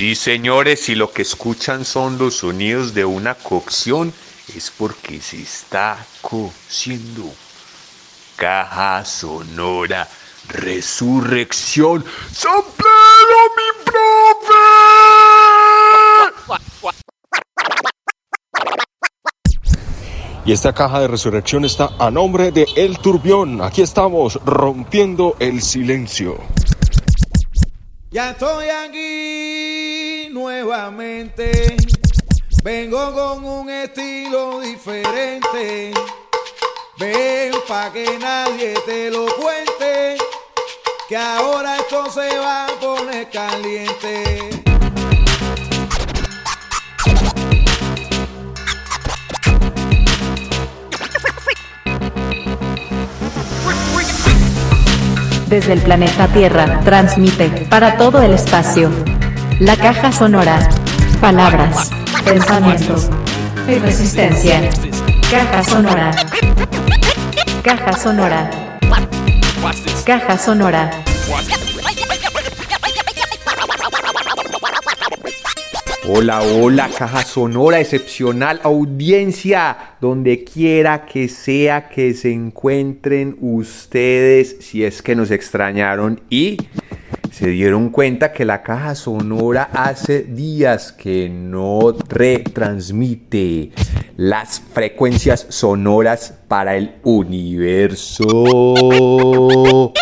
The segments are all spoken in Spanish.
Sí, señores, si lo que escuchan son los sonidos de una cocción, es porque se está cociendo. Caja sonora, resurrección. ¡San Pedro, mi profe! Y esta caja de resurrección está a nombre de El Turbión. Aquí estamos rompiendo el silencio. Ya estoy aquí nuevamente. Vengo con un estilo diferente. Ven pa' que nadie te lo cuente. Que ahora esto se va a poner caliente. Desde el planeta Tierra, transmite para todo el espacio. La caja sonora. Palabras, pensamiento resistencia. Caja sonora. Caja sonora. Caja sonora. Hola, hola, caja sonora excepcional, audiencia, donde quiera que sea que se encuentren ustedes, si es que nos extrañaron y se dieron cuenta que la caja sonora hace días que no retransmite las frecuencias sonoras para el universo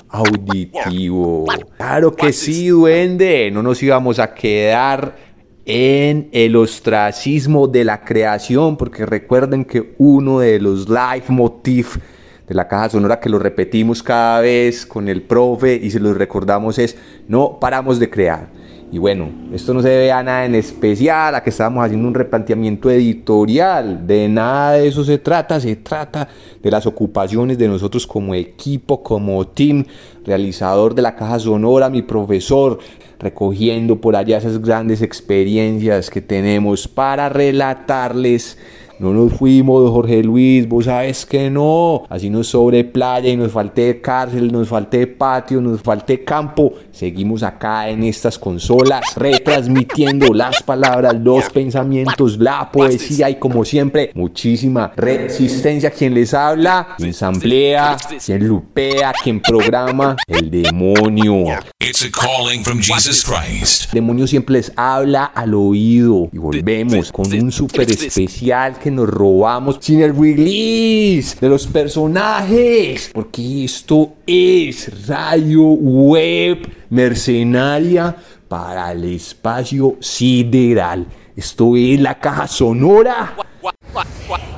auditivo. Claro que sí, duende, no nos íbamos a quedar en el ostracismo de la creación, porque recuerden que uno de los leitmotiv de la caja sonora que lo repetimos cada vez con el profe y se los recordamos es no paramos de crear. Y bueno, esto no se debe a nada en especial, a que estábamos haciendo un replanteamiento editorial. De nada de eso se trata, se trata de las ocupaciones de nosotros como equipo, como team, realizador de la caja sonora, mi profesor, recogiendo por allá esas grandes experiencias que tenemos para relatarles no nos fuimos, Jorge Luis, vos sabes que no. Así nos sobre playa y nos falte cárcel, nos falte patio, nos falte campo. Seguimos acá en estas consolas retransmitiendo las palabras, los pensamientos, la poesía y como siempre, muchísima resistencia. Quien les habla, quien samplea, quien lupea, quien programa, el demonio. It's a calling from Jesus Christ. El demonio siempre les habla al oído y volvemos con un super especial que nos robamos sin el release de los personajes. Porque esto es Radio Web Mercenaria para el espacio sideral. Esto es la caja sonora.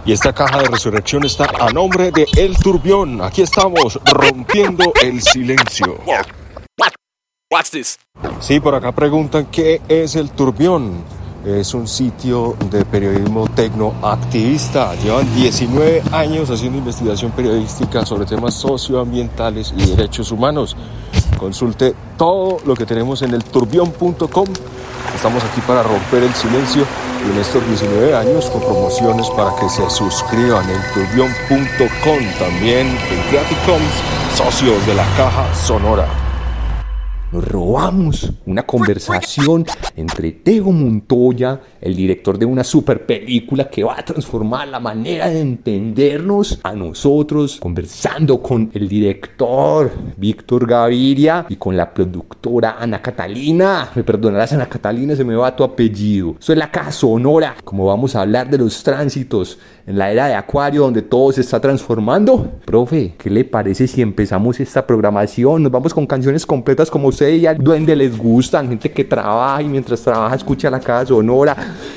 Y esta caja de resurrección está a nombre de El Turbión. Aquí estamos rompiendo el silencio. Watch this. Sí, por acá preguntan qué es El Turbión. Es un sitio de periodismo tecnoactivista. Llevan 19 años haciendo investigación periodística sobre temas socioambientales y derechos humanos. Consulte todo lo que tenemos en el turbión.com. Estamos aquí para romper el silencio y en estos 19 años con promociones para que se suscriban en turbión.com. También en Creative Commons, socios de la caja sonora nos robamos una conversación entre Tego Montoya, el director de una super película que va a transformar la manera de entendernos a nosotros, conversando con el director Víctor Gaviria y con la productora Ana Catalina. Me perdonarás, Ana Catalina, se me va tu apellido. Soy la caja sonora, como vamos a hablar de los tránsitos en la era de Acuario donde todo se está transformando. Profe, ¿qué le parece si empezamos esta programación? Nos vamos con canciones completas como usted y al duende les gustan, gente que trabaja y mientras trabaja escucha la caja sonora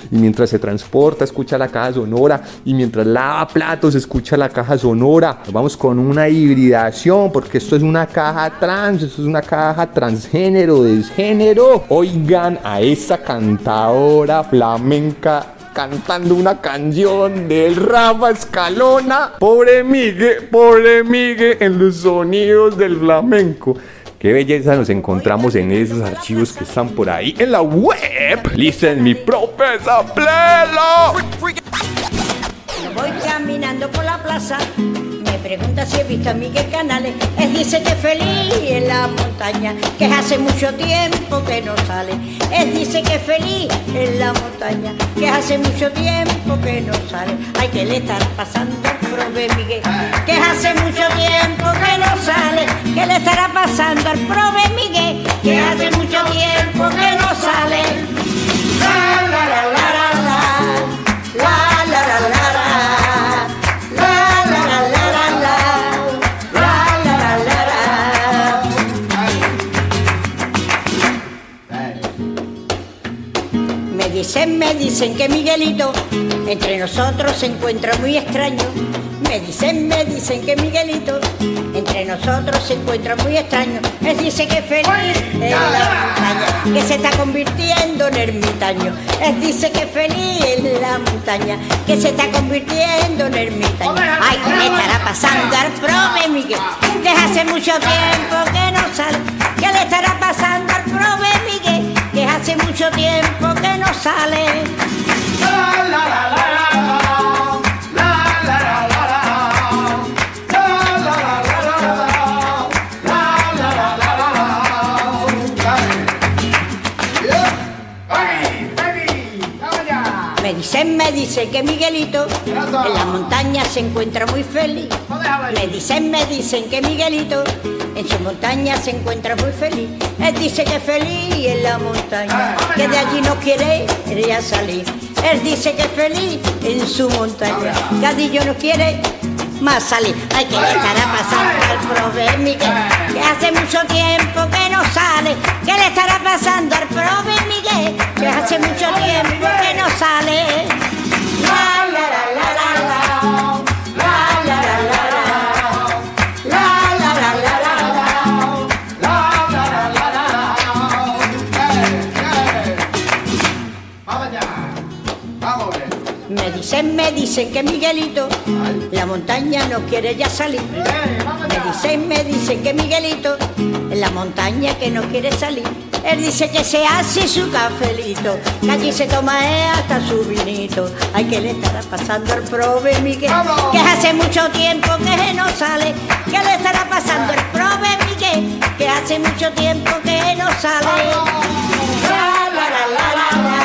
y mientras se transporta escucha la caja sonora y mientras lava platos escucha la caja sonora. Nos vamos con una hibridación porque esto es una caja trans, esto es una caja transgénero, desgénero. Oigan a esta cantadora flamenca cantando una canción del Rafa Escalona. Pobre Migue, pobre Migue en los sonidos del flamenco. Qué belleza nos encontramos en esos archivos que están por ahí en la web. Listen, mi profesa Plelo. Voy caminando por la plaza, pregunta si he visto a Miguel Canales. Él dice que es feliz en la montaña, que hace mucho tiempo que no sale. Él dice que es feliz en la montaña, que hace mucho tiempo que no sale. Hay que le estar pasando al prove Miguel, que hace mucho tiempo que no sale. ¿Qué le estará pasando al prove Miguel? Que hace mucho tiempo que no sale. La, la. La, la, la, la, Me dicen, me dicen que Miguelito entre nosotros se encuentra muy extraño. Me dicen, me dicen que Miguelito entre nosotros se encuentra muy extraño. Él dice que feliz en la montaña, que se está convirtiendo en ermitaño. Él dice que feliz en la montaña, que se está convirtiendo en ermitaño. Ay, ¿qué le estará pasando al prove Miguel? Que hace mucho tiempo que no sale. ¿Qué le estará pasando al prove Miguel? hace mucho tiempo que no sale. Me dicen que Miguelito en la montaña se encuentra muy feliz. Me dicen, me dicen que Miguelito en su montaña se encuentra muy feliz. Él dice que es feliz en la montaña, que de allí no quiere ya salir. Él dice que es feliz en su montaña, Gadillo no quiere más salir. Hay que estará pasando al prove Miguel, que hace mucho tiempo que no sale. ¿Qué le estará pasando al prove Miguel, que hace mucho tiempo que no sale? Me dicen, me dicen que Miguelito la montaña no quiere ya salir. Me dicen, me dicen que Miguelito en la montaña que no quiere salir. Él dice que se hace su cafelito, que allí se toma eh, hasta su vinito. Ay, que le estará pasando al prove Miguel, que hace mucho tiempo que no sale. ¿Qué le estará pasando al prove Miguel, que hace mucho tiempo que no sale? La, la, la, la. La,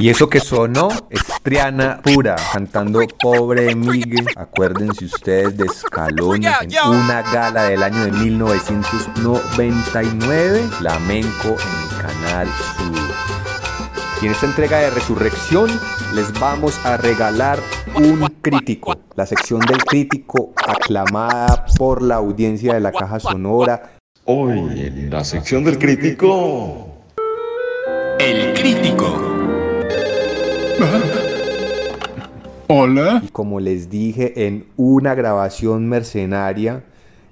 Y eso que sonó es Triana Pura cantando Pobre Miguel. Acuérdense ustedes de Scaloni en una gala del año de 1999, Flamenco en el canal Sur. Y en esta entrega de Resurrección les vamos a regalar un crítico, la sección del crítico aclamada por la audiencia de la caja sonora. Hoy en la sección del crítico. El crítico. Hola. Como les dije, en una grabación mercenaria,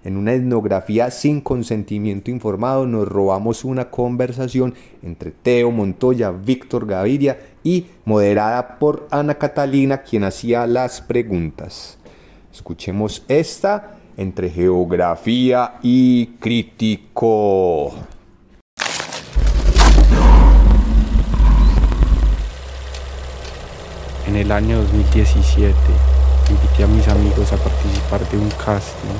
en una etnografía sin consentimiento informado, nos robamos una conversación entre Teo Montoya, Víctor Gaviria y moderada por Ana Catalina, quien hacía las preguntas. Escuchemos esta entre geografía y crítico. En el año 2017 invité a mis amigos a participar de un casting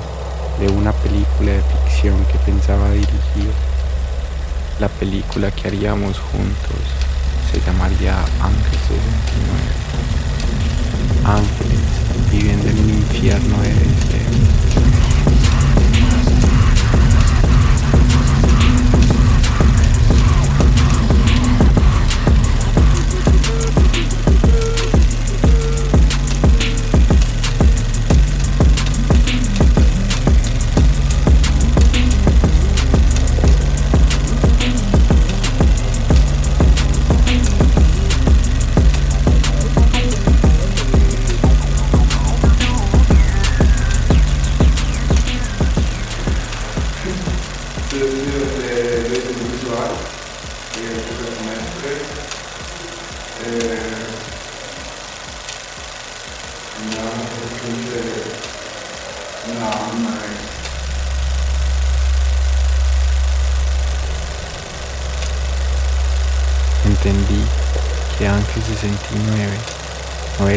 de una película de ficción que pensaba dirigir. La película que haríamos juntos se llamaría Ángel 69. Ángeles viviendo en un infierno de deseo.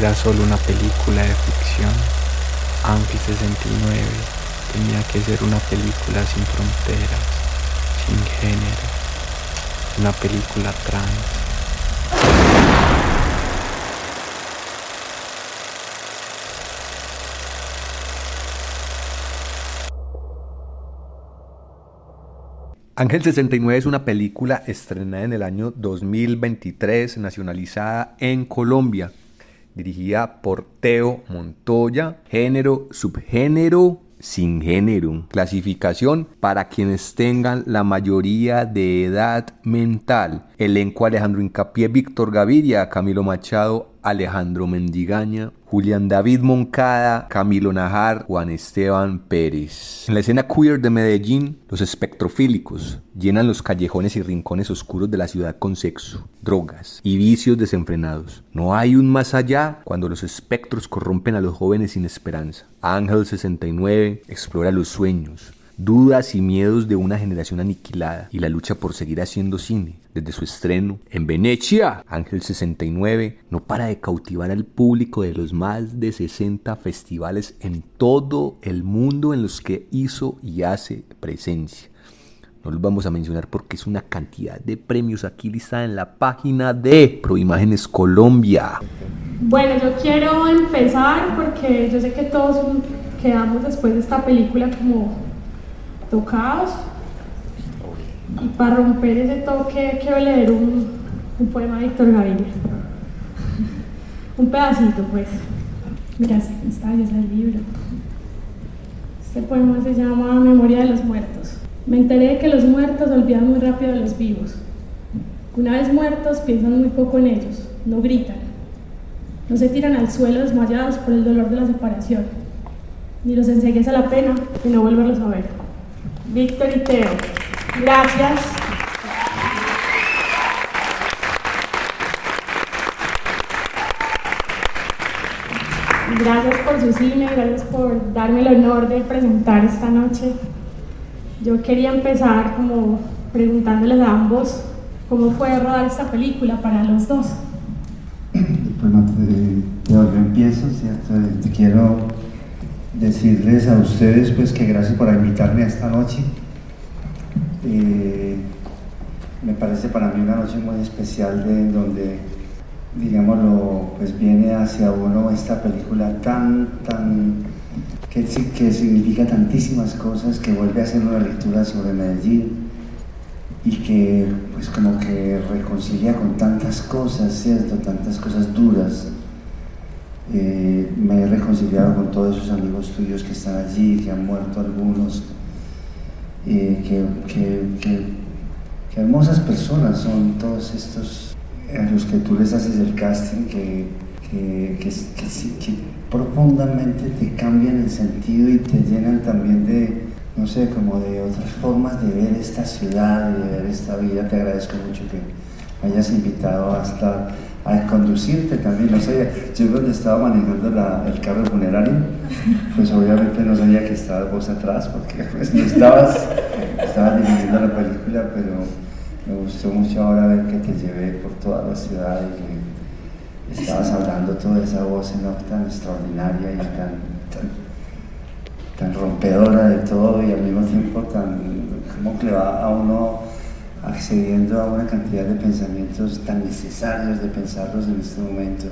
Era solo una película de ficción. Ángel 69 tenía que ser una película sin fronteras, sin género, una película trans. Ángel 69 es una película estrenada en el año 2023, nacionalizada en Colombia, dirigida por Teo Montoya, género, subgénero, sin género. Clasificación para quienes tengan la mayoría de edad mental. Elenco Alejandro Incapié, Víctor Gaviria, Camilo Machado, Alejandro Mendigaña, Julián David Moncada, Camilo Najar, Juan Esteban Pérez. En la escena queer de Medellín, los espectrofílicos llenan los callejones y rincones oscuros de la ciudad con sexo, drogas y vicios desenfrenados. No hay un más allá cuando los espectros corrompen a los jóvenes sin esperanza. Ángel 69 explora los sueños, dudas y miedos de una generación aniquilada y la lucha por seguir haciendo cine. Desde su estreno en Venecia, Ángel 69 no para de cautivar al público de los más de 60 festivales en todo el mundo en los que hizo y hace presencia. No los vamos a mencionar porque es una cantidad de premios aquí listada en la página de Proimágenes Colombia. Bueno, yo quiero empezar porque yo sé que todos quedamos después de esta película como tocados. Y para romper ese toque quiero leer un, un poema de Víctor Gaviria. un pedacito, pues. Mira, está, está el libro. Este poema se llama Memoria de los Muertos. Me enteré de que los muertos olvidan muy rápido a los vivos. Una vez muertos piensan muy poco en ellos, no gritan, no se tiran al suelo desmayados por el dolor de la separación, ni los ensegues a la pena de no volverlos a ver. Víctor y Teo, gracias. Gracias por su cine, gracias por darme el honor de presentar esta noche. Yo quería empezar como preguntándoles a ambos cómo fue rodar esta película para los dos. Bueno, te, yo empiezo, ¿cierto? Te quiero decirles a ustedes pues que gracias por invitarme a esta noche. Eh, me parece para mí una noche muy especial de donde, digámoslo, pues viene hacia uno esta película tan, tan, que, que significa tantísimas cosas, que vuelve a hacer una lectura sobre Medellín y que pues como que reconcilia con tantas cosas, ¿cierto? Tantas cosas duras. Eh, me he reconciliado con todos esos amigos tuyos que están allí, que han muerto algunos, eh, que, que, que, hermosas personas son todos estos a los que tú les haces el casting, que, profundamente te cambian el sentido y te llenan también de, no sé, como de otras formas de ver esta ciudad, de ver esta vida. Te agradezco mucho que me hayas invitado hasta a conducirte también. No sé, yo cuando estaba manejando el carro funerario, pues obviamente no sabía que estabas vos atrás, porque pues no estabas, estabas dirigiendo la película, pero me gustó mucho ahora ver que te llevé por toda la ciudad y que estabas hablando toda esa voz tan extraordinaria y tan, tan, tan rompedora de todo y al mismo tiempo tan, como que le va a uno accediendo a una cantidad de pensamientos tan necesarios de pensarlos en este momento.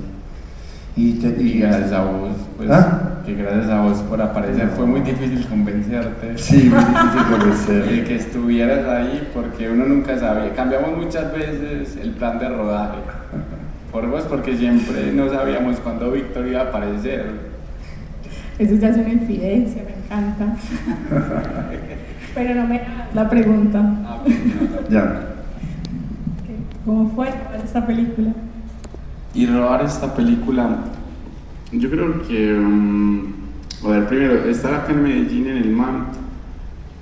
Y, te, y gracias a vos, pues, ¿Ah? que gracias a vos por aparecer. Fue muy difícil convencerte. Sí, muy difícil convencer. de que estuvieras ahí, porque uno nunca sabía. Cambiamos muchas veces el plan de rodaje. Por vos, porque siempre no sabíamos cuándo Víctor iba a aparecer. Eso ya es una infidencia, me encanta. Pero no me la pregunta. Ya. ¿Cómo fue esta película? Y robar esta película, yo creo que, um, a ver, primero, estar acá en Medellín, en el MAM,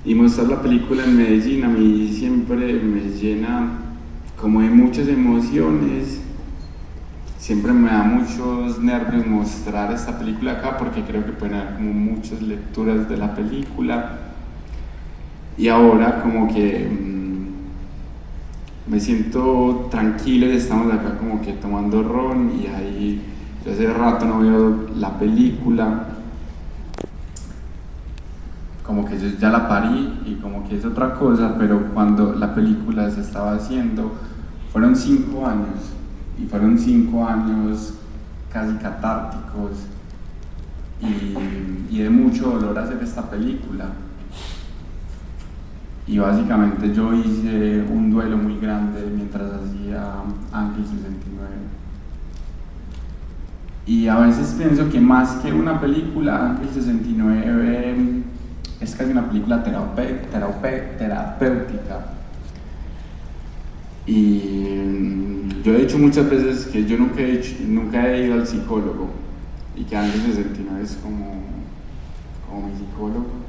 y mostrar la película en Medellín, a mí siempre me llena como de muchas emociones siempre me da muchos nervios mostrar esta película acá porque creo que pueden haber como muchas lecturas de la película. Y ahora como que mm, me siento tranquilo y estamos acá como que tomando ron y ahí yo hace rato no veo la película. Como que yo ya la parí y como que es otra cosa, pero cuando la película se estaba haciendo, fueron cinco años y fueron cinco años casi catárticos y, de mucho dolor hacer esta película. Y básicamente yo hice un duelo muy grande mientras hacía Ángel 69. Y a veces pienso que más que una película, Ángel 69 es casi una película terapéutica. Y yo he dicho muchas veces que yo nunca he, nunca he ido al psicólogo y que Ángel 69 es como, como mi psicólogo.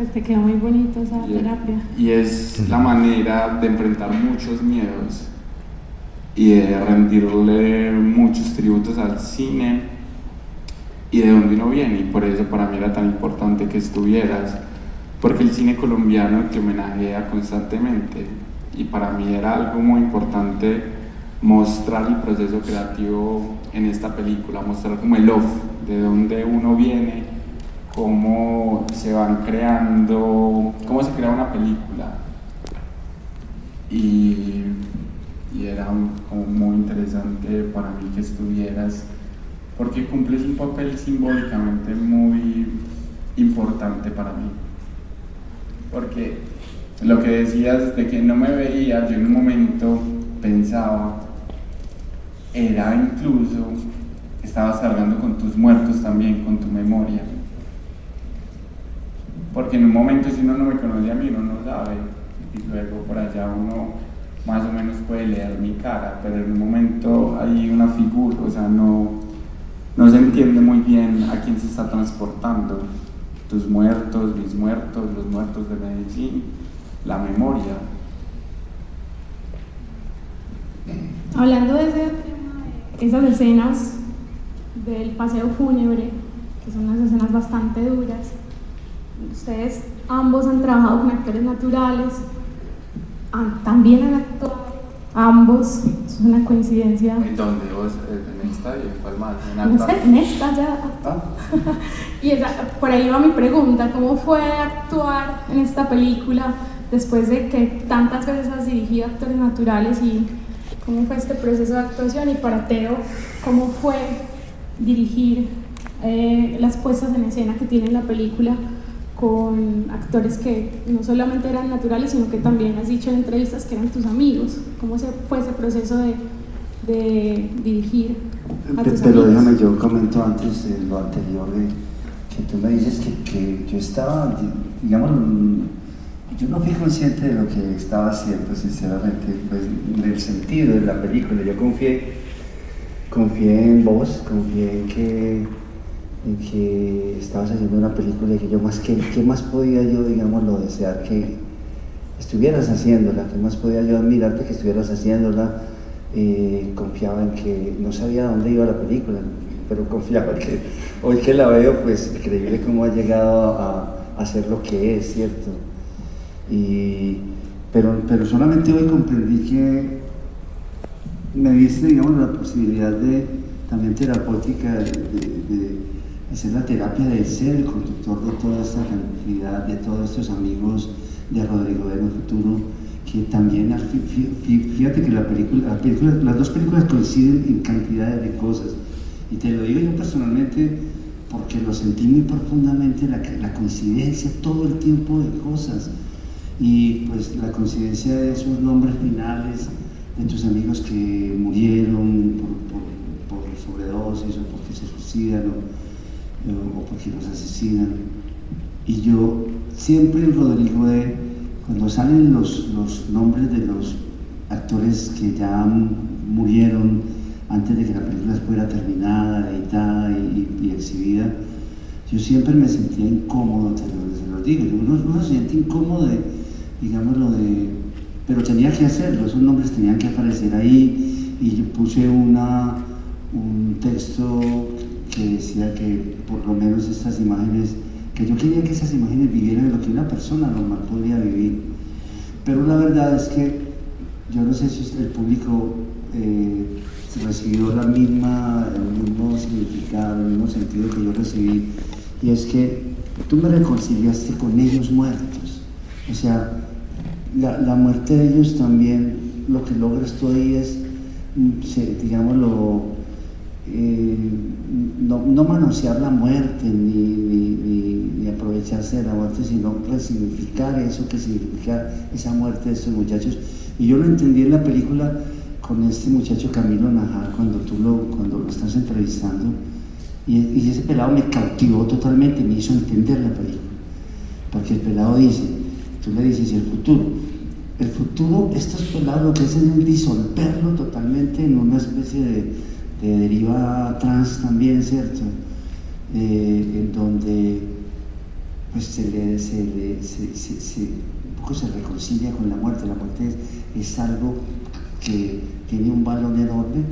Pues te quedó muy bonito esa terapia. Y es la manera de enfrentar muchos miedos y de rendirle muchos tributos al cine y de dónde uno viene. Y por eso para mí era tan importante que estuvieras, porque el cine colombiano te homenajea constantemente y para mí era algo muy importante mostrar el proceso creativo en esta película, mostrar como el off, de dónde uno viene, cómo se van creando, cómo se crea una película. Y, era como muy interesante para mí que estuvieras, porque cumples un papel simbólicamente muy importante para mí. Porque lo que decías de que no me veía, yo en un momento pensaba, era incluso, estabas cargando con tus muertos también, con tu memoria. Porque en un momento si uno no me conoce a mí, uno no sabe, y luego por allá uno más o menos puede leer mi cara, pero en un momento hay una figura, o sea, no, no se entiende muy bien a quién se está transportando. Tus muertos, mis muertos, los muertos de Medellín la memoria. Hablando de ese, esas escenas del paseo fúnebre, que son unas escenas bastante duras, ustedes ambos han trabajado con actores naturales, también han actuado ambos, es una coincidencia. ¿En dónde vos? ¿En esta y en cuál más? ¿En, esta ya ah. y esa, por ahí va mi pregunta, ¿cómo fue actuar en esta película? después de que tantas veces has dirigido actores naturales y cómo fue este proceso de actuación y para Teo, cómo fue dirigir eh, las puestas en escena que tiene la película con actores que no solamente eran naturales, sino que también has dicho en entrevistas que eran tus amigos. ¿Cómo se fue ese proceso de, de dirigir a tus Pero déjame, yo comento antes de lo anterior, que tú me dices que, que yo estaba, digamos, yo no fui consciente de lo que estaba haciendo, sinceramente, pues en el sentido de la película. Yo confié, confié en vos, confié en que, en que estabas haciendo una película y que yo más, que, ¿qué más podía yo, digamos, lo desear que estuvieras haciéndola? ¿Qué más podía yo admirarte que estuvieras haciéndola? Eh, confiaba en que no sabía dónde iba la película, pero confiaba que hoy que la veo, pues increíble cómo ha llegado a, a ser lo que es, ¿cierto? Y, pero, pero solamente hoy comprendí que me diste, digamos, la posibilidad de, también terapéutica, de, hacer la terapia de ser el conductor de toda esta cantidad, de todos estos amigos de Rodrigo de futuro, que también, fíjate que las dos películas coinciden en cantidades de cosas. Y te lo digo yo personalmente porque lo sentí muy profundamente, la, coincidencia todo el tiempo de cosas y pues la coincidencia de esos nombres finales de tus amigos que murieron por, sobredosis o porque se suicidan porque los asesinan. Y yo siempre, Rodrigo, de, cuando salen los, los nombres de los actores que ya murieron antes de que la película fuera terminada, editada y, exhibida, yo siempre me sentía incómodo, te lo, digo, uno, uno se siente incómodo de, digámoslo, de... Pero tenía que hacerlo, esos nombres tenían que aparecer ahí y yo puse una, un texto decía que por lo menos estas imágenes, que yo quería que esas imágenes vivieran lo que una persona normal podría vivir. Pero la verdad es que yo no sé si el público eh, recibió la misma, el mismo significado, el mismo sentido que yo recibí, y es que tú me reconciliaste con ellos muertos. O sea, la, la muerte de ellos también, lo que logras tú ahí es, mm, digámoslo, eh, no, no, manosear la muerte ni, aprovecharse de la muerte, sino resignificar eso que significa esa muerte de estos muchachos. Y yo lo entendí en la película con este muchacho Camilo Najar cuando tú lo, cuando lo estás entrevistando. Y, ese pelado me cautivó totalmente, me hizo entender la película. Porque el pelado dice, tú le dices, ¿y el futuro? El futuro, estos pelados lo que hacen es disolverlo totalmente en una especie de, de deriva trans también, ¿cierto? Eh, en donde pues se le, se, le, poco se reconcilia con la muerte. La muerte es, es algo que tiene un valor enorme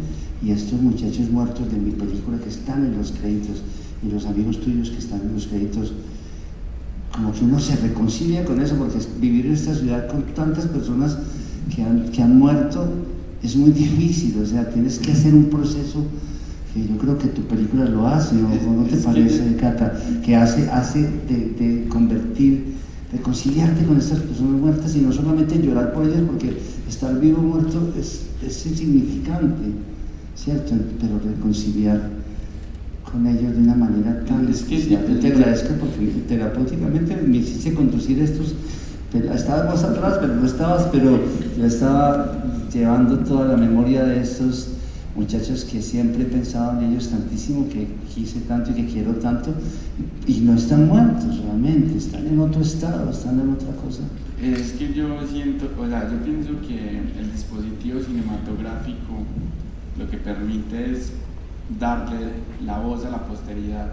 y estos muchachos muertos de mi película que están en los créditos y los amigos tuyos que están en los créditos, como que uno se reconcilia con eso, porque vivir en esta ciudad con tantas personas que han, que han muerto es muy difícil, o sea, tienes que hacer un proceso que yo creo que tu película lo hace, o, no te parece, Cata, que hace, hace de, de convertir, reconciliarte con estas personas muertas y no solamente llorar por ellas, porque estar vivo o muerto es, es insignificante, ¿cierto? Pero reconciliar con ellos de una manera tan Es que especial. sí, te agradezco porque terapéuticamente me hiciste conducir estos. Estabas más atrás, pero no estabas, pero yo estaba llevando toda la memoria de estos muchachos que siempre he pensado en ellos tantísimo, que quise tanto y que quiero tanto, y no están muertos realmente, están en otro estado, están en otra cosa. Es que yo siento, o sea, yo pienso que el dispositivo cinematográfico lo que permite es darle la voz a la posteridad.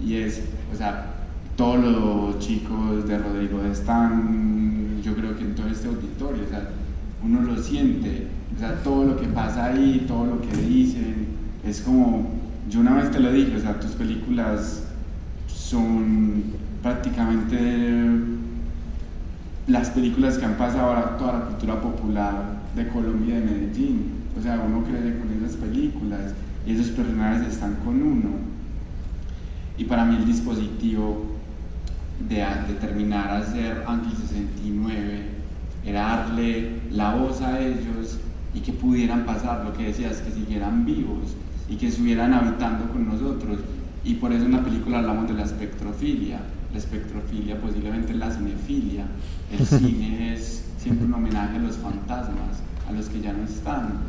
Y es, o sea, todos los chicos de Rodrigo están, yo creo que en todo este auditorio, o sea, uno lo siente, o sea, todo lo que pasa ahí, todo lo que dicen, es como, yo una vez te lo dije, o sea, tus películas son prácticamente las películas que han pasado ahora toda la cultura popular de Colombia y de Medellín. O sea, uno crece con esas películas y esos personajes están con uno. Y para mí el dispositivo de, de terminar a hacer Ángel 69 era darle la voz a ellos y que pudieran pasar lo que decías, que siguieran vivos y que estuvieran habitando con nosotros. Y por eso en la película hablamos de la espectrofilia. La espectrofilia posiblemente la cinefilia. El cine es siempre un homenaje a los fantasmas, a los que ya no están.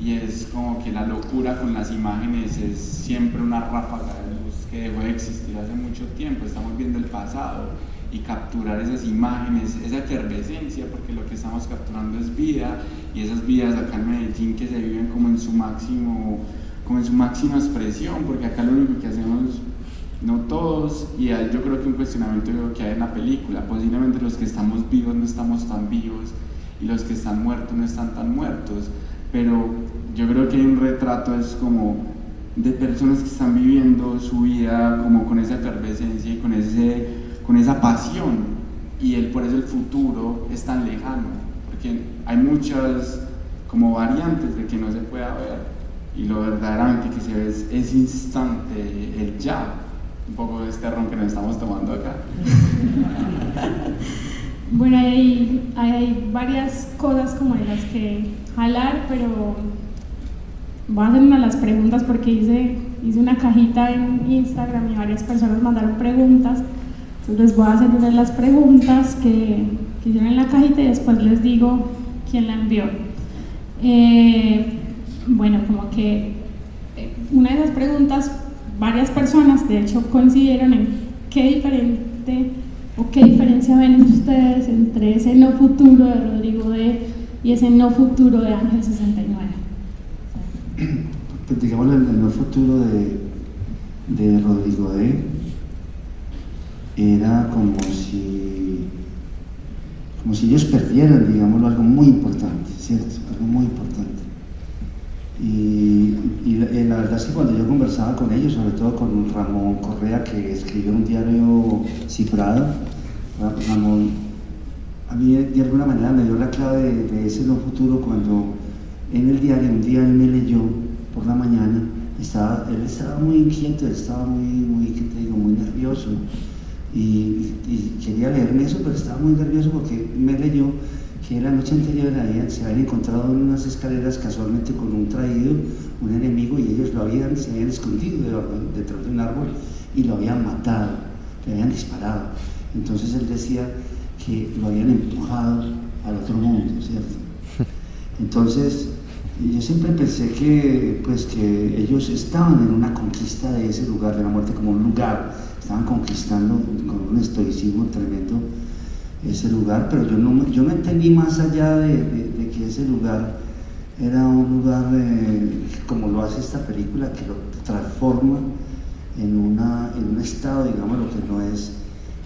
Y es como que la locura con las imágenes es siempre una ráfaga de luz que dejó de existir hace mucho tiempo. Estamos viendo el pasado y capturar esas imágenes, esa efervescencia, porque lo que estamos capturando es vida y esas vidas acá en Medellín que se viven como en su máximo, como en su máxima expresión, porque acá lo único que hacemos no todos, y yo creo que un cuestionamiento que hay en la película, posiblemente los que estamos vivos no estamos tan vivos y los que están muertos no están tan muertos, pero yo creo que hay un retrato es como de personas que están viviendo su vida como con esa efervescencia y con, ese, con esa pasión, y el, por eso el futuro es tan lejano, porque hay muchas como variantes de que no se pueda ver, y lo verdaderamente que se ve es ese instante, el ya, un poco de este ron que nos estamos tomando acá. Bueno, hay, hay varias cosas como de las que jalar, pero voy a una las preguntas porque hice, hice una cajita en Instagram y varias personas mandaron preguntas. Les voy a hacer una de las preguntas que, que hicieron en la cajita y después les digo quién la envió. Eh, bueno, como que eh, una de esas preguntas varias personas, de hecho, coincidieron en qué diferente o qué diferencia ven ustedes entre ese no futuro de Rodrigo D y ese no futuro de Ángel 69. Pues digamos el no futuro de, de Rodrigo D era como si como si ellos perdieran, digámoslo, algo muy importante, ¿cierto? Algo muy importante. verdad es que cuando yo conversaba con ellos, sobre todo con Ramón Correa, que escribió un diario cifrado, Ramón, a mí de alguna manera me dio la clave de, ese no futuro cuando en el diario un día él me leyó por la mañana, estaba, él estaba muy inquieto, estaba muy, muy, ¿qué te digo?, muy nervioso. Y, quería leerme eso, pero estaba muy nervioso porque me leyó que la noche anterior se habían encontrado en unas escaleras casualmente con un traído, un enemigo, y ellos lo habían, se habían escondido detrás de un árbol y lo habían matado, le habían disparado. Entonces él decía que lo habían empujado al otro mundo, ¿cierto? Entonces, yo siempre pensé que, pues, que ellos estaban en una conquista de ese lugar de la muerte como un lugar, estaban conquistando con un estoicismo tremendo ese lugar, pero yo no, yo no entendí más allá de, que ese lugar era un lugar eh, como lo hace esta película, que lo transforma en, una, en un estado, digamos, lo que no es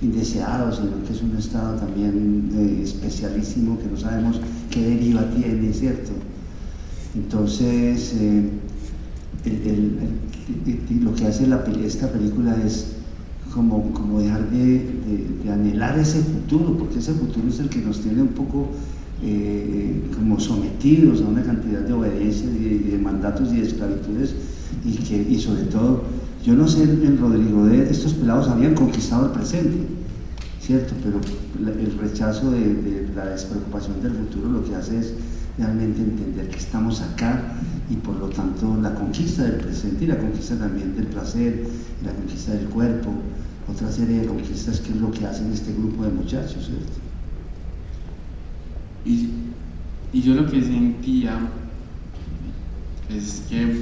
indeseado, sino que es un estado también eh, especialísimo que no sabemos qué deriva tiene, ¿cierto? Entonces, eh, lo que hace esta película es como, como dejar de, anhelar ese futuro, porque ese futuro es el que nos tiene un poco eh, como sometidos a una cantidad de obediencias y de, mandatos y de esclavitudes, y, que, y sobre todo, yo no sé en Rodrigo de estos pelados habían conquistado el presente, ¿cierto? Pero el rechazo de, la despreocupación del futuro lo que hace es realmente entender que estamos acá y por lo tanto la conquista del presente y la conquista también del placer la conquista del cuerpo, otra serie de conquistas que es lo que hacen este grupo de muchachos, ¿cierto? Y, y yo lo que sentía es que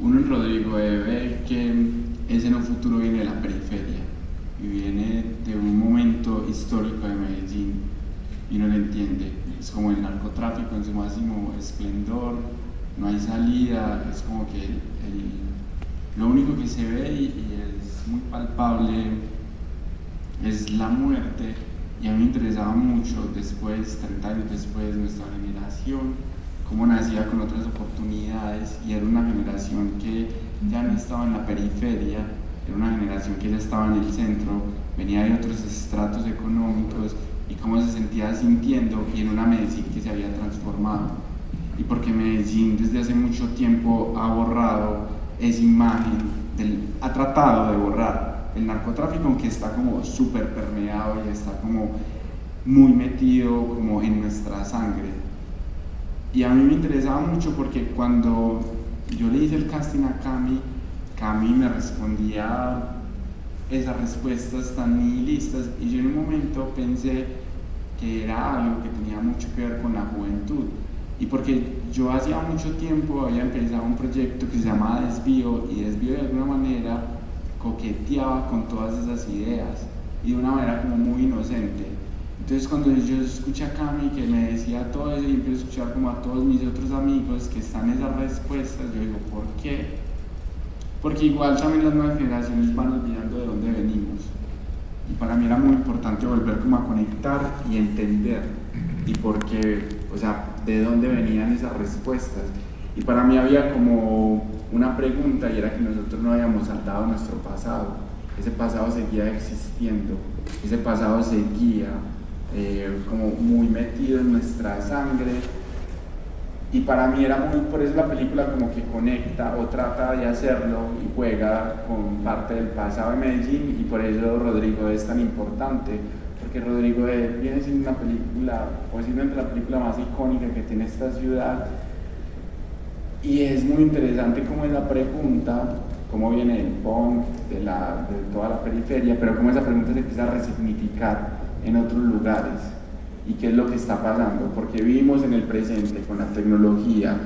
uno en Rodrigo ve que ese un futuro viene de la periferia y viene de un momento histórico de Medellín y no lo entiende. Es como el narcotráfico en su máximo esplendor, no hay salida, es como que lo único que se ve y, es muy palpable es la muerte y a mí me interesaba mucho después, 30 años después, nuestra generación, cómo nacía con otras oportunidades y era una generación que ya no estaba en la periferia, era una generación que ya estaba en el centro, venía de otros estratos económicos y cómo se sentía sintiendo y en una Medellín que se había transformado. Y porque Medellín desde hace mucho tiempo ha borrado esa imagen, del, ha tratado de borrar el narcotráfico, aunque está como súper permeado y está como muy metido como en nuestra sangre. Y a mí me interesaba mucho porque cuando yo le hice el casting a Cami, Cami me respondía esas respuestas tan nihilistas y yo en un momento pensé que era algo que tenía mucho que ver con la juventud y porque yo hacía mucho tiempo había empezado un proyecto que se llamaba Desvío y Desvío de alguna manera coqueteaba con todas esas ideas y de una manera como muy inocente. Entonces cuando yo escuché a Cami que me decía todo eso y empiezo a escuchar como a todos mis otros amigos que están esas respuestas, yo digo, ¿por qué? Porque igual también las nuevas generaciones van olvidando de dónde venimos. Y para mí era muy importante volver como a conectar y entender y por qué, o sea, de dónde venían esas respuestas. Y para mí había como una pregunta y era que nosotros no habíamos saltado nuestro pasado. Ese pasado seguía existiendo, ese pasado seguía eh, como muy metido en nuestra sangre y para mí era muy, por eso la película como que conecta o trata de hacerlo y juega con parte del pasado de Medellín y por eso Rodrigo es tan importante, porque Rodrigo viene siendo una película, posiblemente la película más icónica que tiene esta ciudad y es muy interesante cómo es la pregunta, cómo viene el punk, de, la, de toda la periferia, pero cómo esa pregunta se empieza a resignificar en otros lugares y qué es lo que está pasando, porque vivimos en el presente con la tecnología,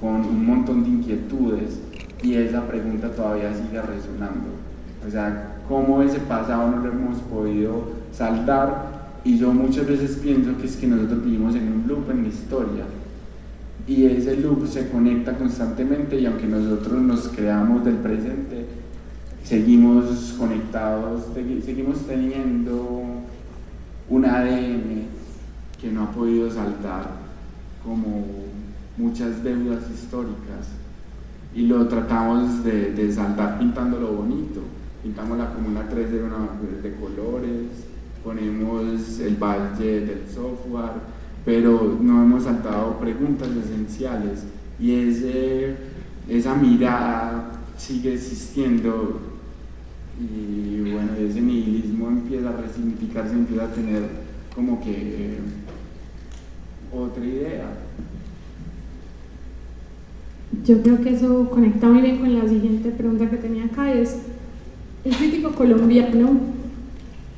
con un montón de inquietudes y esa pregunta todavía sigue resonando. O sea, cómo ese pasado no lo hemos podido saltar y yo muchas veces pienso que es que nosotros vivimos en un loop en la historia y ese loop se conecta constantemente y aunque nosotros nos creamos del presente, seguimos conectados, seguimos teniendo un ADN que no ha podido saltar como muchas deudas históricas y lo tratamos de, de saltar lo bonito. Pintamos la Comuna 3 de, una, de colores, ponemos el valle del software, pero no hemos saltado preguntas esenciales y ese, esa mirada sigue existiendo y bueno, ese nihilismo empieza a resignificarse, empieza a tener como que eh, otra idea. Yo creo que eso conecta muy bien con la siguiente pregunta que tenía acá, es el crítico colombiano,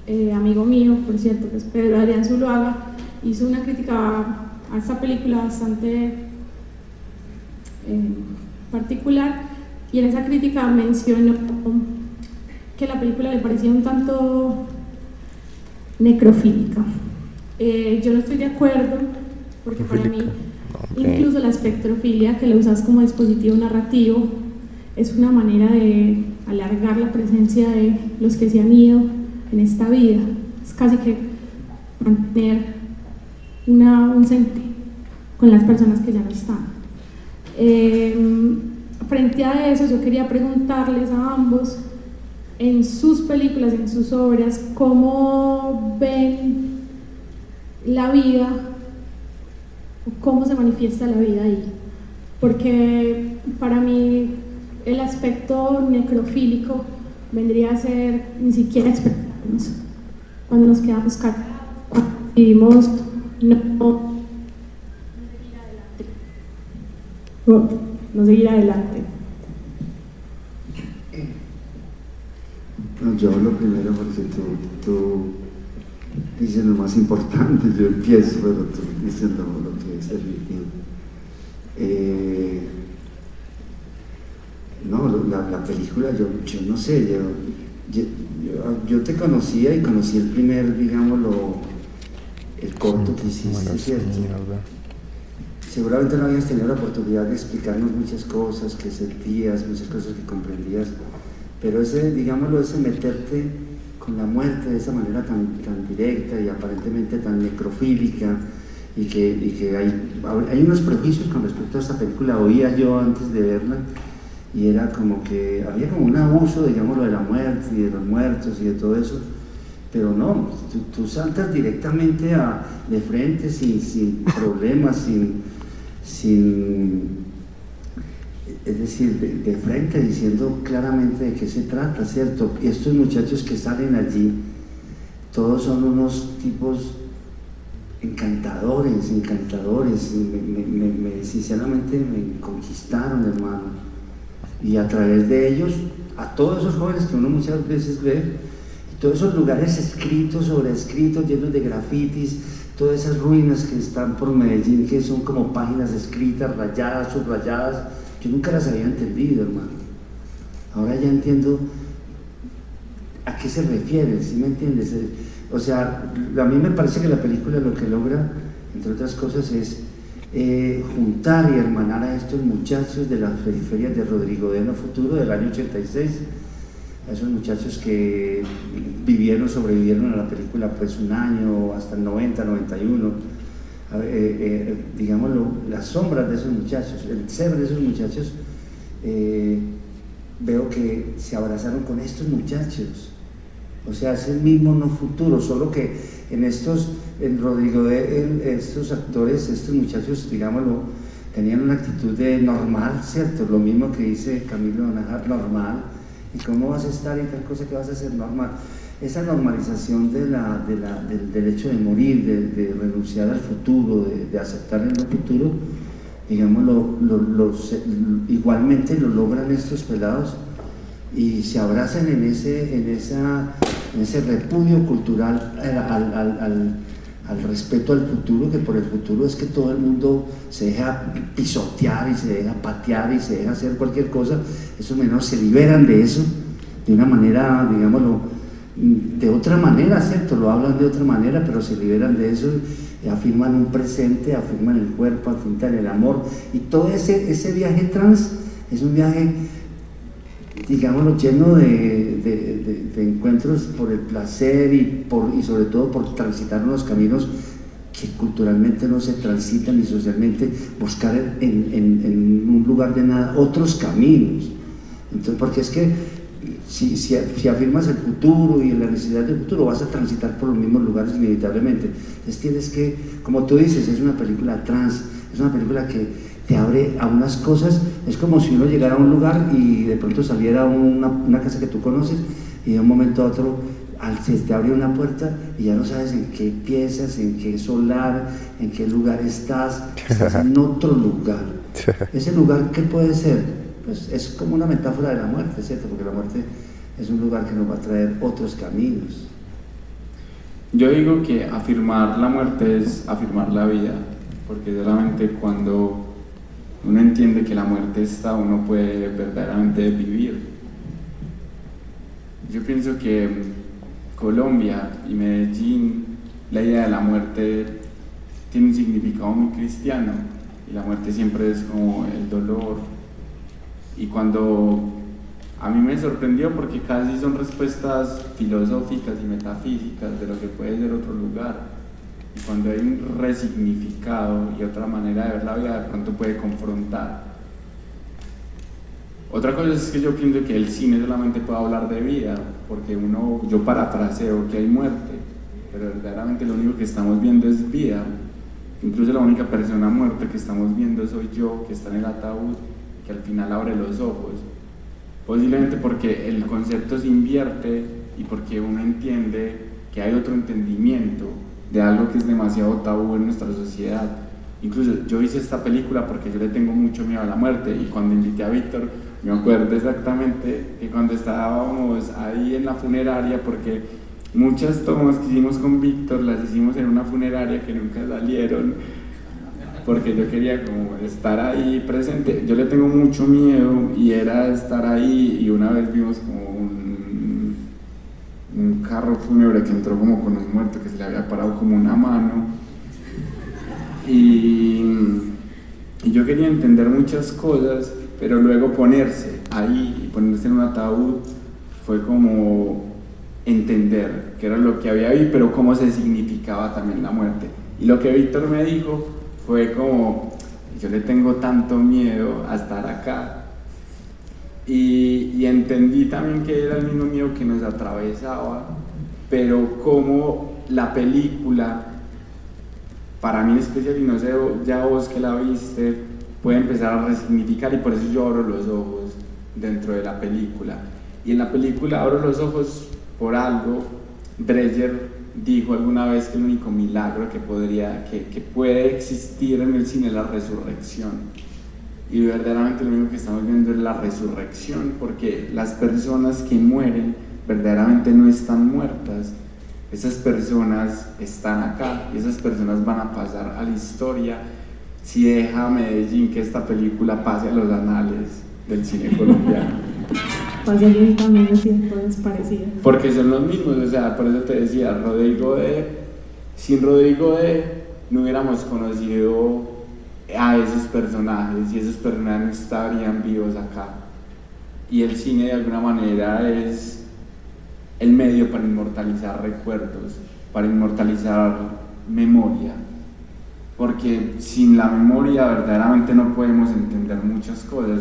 eh, amigo mío, por cierto, que es Pedro Adrián Zuluaga, hizo una crítica a esta película bastante eh, particular y en esa crítica mencionó que la película le parecía un tanto necrofílica. Eh, yo no estoy de acuerdo porque para mí incluso la espectrofilia que la usas como dispositivo narrativo es una manera de alargar la presencia de los que se han ido en esta vida. Es casi que mantener una, un sentido con las personas que ya no están. Em, frente a eso, yo quería preguntarles a ambos, en sus películas, en sus obras, cómo ven la vida, cómo se manifiesta la vida ahí. Porque para mí el aspecto necrofílico vendría a ser ni siquiera cuando nos quedamos callados, cuando decidimos no, no seguir adelante. yo lo primero porque tú, dices lo más importante, yo empiezo, pero tú dices lo, que es definitivo. Eh, no, la, película, yo, yo, no sé, yo, te conocía y conocí el primer, digámoslo, el corto que hiciste, ¿cierto? Seguramente no habías tenido la oportunidad de explicarnos muchas cosas que sentías, muchas cosas que comprendías, pero ese, digámoslo, ese meterte con la muerte de esa manera tan, tan directa y aparentemente tan necrofílica, y que, y que hay, hay unos prejuicios con respecto a esta película, oía yo antes de verla, y era como que había como un abuso, digámoslo, de la muerte y de los muertos y de todo eso, pero no, tú, saltas directamente a, de frente sin, sin problemas, sin, sin, es decir, de, frente diciendo claramente de qué se trata, ¿cierto? Y estos muchachos que salen allí, todos son unos tipos encantadores, encantadores, me, sinceramente me conquistaron, hermano y a través de ellos a todos esos jóvenes que uno muchas veces ve, y todos esos lugares escritos, sobre escritos, llenos de grafitis, todas esas ruinas que están por Medellín, que son como páginas escritas, rayadas, subrayadas, yo nunca las había entendido, hermano. Ahora ya entiendo a qué se refiere, ¿sí me entiendes? O sea, a mí me parece que la película lo que logra, entre otras cosas, es eh, juntar y hermanar a estos muchachos de las periferias de Rodrigo de Futuro del año 86, a esos muchachos que vivieron, sobrevivieron a la película pues un año, hasta el 90, 91, eh, eh, digamos las sombras de esos muchachos, el ser de esos muchachos, veo que se abrazaron con estos muchachos. O sea, es el mismo no futuro, solo que en estos el Rodrigo, de, estos actores, estos muchachos, digámoslo, tenían una actitud de normal, ¿cierto? Lo mismo que dice Camilo Donajar, normal. ¿Y cómo vas a estar y tal cosa que vas a hacer normal? Esa normalización de del derecho de morir, de, renunciar al futuro, de, aceptar el no futuro, digamos, igualmente lo logran estos pelados y se abrazan en ese, en esa, en ese repudio cultural al al respeto al futuro, que por el futuro es que todo el mundo se deja pisotear y se deja patear y se deja hacer cualquier cosa, esos menos se liberan de eso de una manera, digámoslo, de otra manera, ¿cierto? Lo hablan de otra manera, pero se liberan de eso afirman un presente, afirman el cuerpo, afirman el amor. Y todo ese, ese viaje trans es un viaje digámoslo, lleno de, encuentros por el placer y, por, y sobre todo por transitar unos caminos que culturalmente no se transitan y socialmente buscar en, en- en un lugar de nada otros caminos. Entonces, porque es que si, si, si afirmas el futuro y la necesidad del futuro, vas a transitar por los mismos lugares inevitablemente. Entonces tienes que, como tú dices, es una película trans, es una película que te abre a unas cosas, es como si uno llegara a un lugar y de pronto saliera a una, una casa que tú conoces y de un momento a otro al, se te abre una puerta y ya no sabes en qué piensas, en qué solar, en qué lugar estás, estás en otro lugar. Ese lugar, ¿qué puede ser? Pues es como una metáfora de la muerte, ¿cierto? Porque la muerte es un lugar que nos va a traer otros caminos. Yo digo que afirmar la muerte es afirmar la vida, porque solamente cuando uno entiende que la muerte está, uno puede verdaderamente vivir. Yo pienso que Colombia y Medellín, la idea de la muerte tiene un significado muy cristiano y la muerte siempre es como el dolor. Y cuando a mí me sorprendió porque casi son respuestas filosóficas y metafísicas de lo que puede ser otro lugar. Cuando hay un resignificado y otra manera de ver la vida, de pronto puede confrontar. Otra cosa es que yo pienso que el cine solamente puede hablar de vida, porque uno, yo parafraseo que hay muerte, pero verdaderamente lo único que estamos viendo es vida. Incluso la única persona muerta que estamos viendo soy yo, que está en el ataúd, que al final abre los ojos. Posiblemente porque el concepto se invierte y porque uno entiende que hay otro entendimiento de algo que es demasiado tabú en nuestra sociedad. Incluso yo hice esta película porque yo le tengo mucho miedo a la muerte y cuando invité a Víctor me acuerdo exactamente que cuando estábamos ahí en la funeraria, porque muchas tomas que hicimos con Víctor las hicimos en una funeraria que nunca salieron, porque yo quería como estar ahí presente. Yo le tengo mucho miedo y era estar ahí y una vez vimos como un, un carro fúnebre que entró como con un muerto que se le había parado como una mano. Y, yo quería entender muchas cosas, pero luego ponerse ahí y ponerse en un ataúd fue como entender qué era lo que había ahí, pero cómo se significaba también la muerte. Y lo que Víctor me dijo fue como, yo le tengo tanto miedo a estar acá. Y, y entendí también que era el mismo miedo que nos atravesaba, pero como la película, para mí en especial, y no sé ya vos que la viste, puede empezar a resignificar y por eso yo abro los ojos dentro de la película. Y en la película abro los ojos por algo. Breyer dijo alguna vez que el único milagro que, podría, que, que puede existir en el cine es la resurrección. Y verdaderamente lo único que estamos viendo es la resurrección, porque las personas que mueren verdaderamente no están muertas. Esas personas están acá y esas personas van a pasar a la historia si deja a Medellín que esta película pase a los anales del cine colombiano. Pasa yo también siento desparecida. Porque son los mismos, o sea, por eso te decía, Rodrigo de, sin Rodrigo de, no hubiéramos conocido a esos personajes y esos personajes estarían vivos acá. Y el cine de alguna manera es el medio para inmortalizar recuerdos, para inmortalizar memoria. Porque sin la memoria verdaderamente no podemos entender muchas cosas.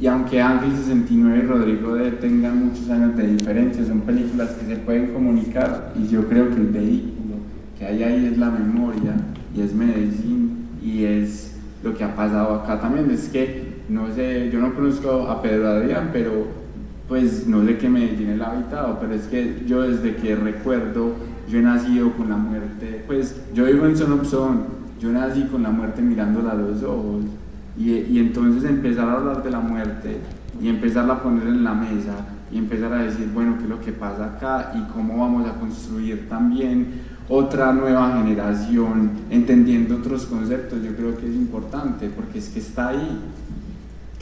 Y aunque Ángel 69 y Rodrigo de tengan muchos años de diferencia, son películas que se pueden comunicar y yo creo que el vehículo que hay ahí es la memoria y es Medellín y es lo que ha pasado acá también. Es que, no sé, yo no conozco a Pedro Adrián, pero pues no sé qué Medellín él ha habitado, pero es que yo desde que recuerdo, yo he nacido con la muerte, pues yo vivo en Son of Son, yo nací con la muerte mirándola a los ojos. Y, y, entonces empezar a hablar de la muerte y empezarla a poner en la mesa y empezar a decir, bueno, qué es lo que pasa acá y cómo vamos a construir también otra nueva generación, entendiendo otros conceptos, yo creo que es importante porque es que está ahí.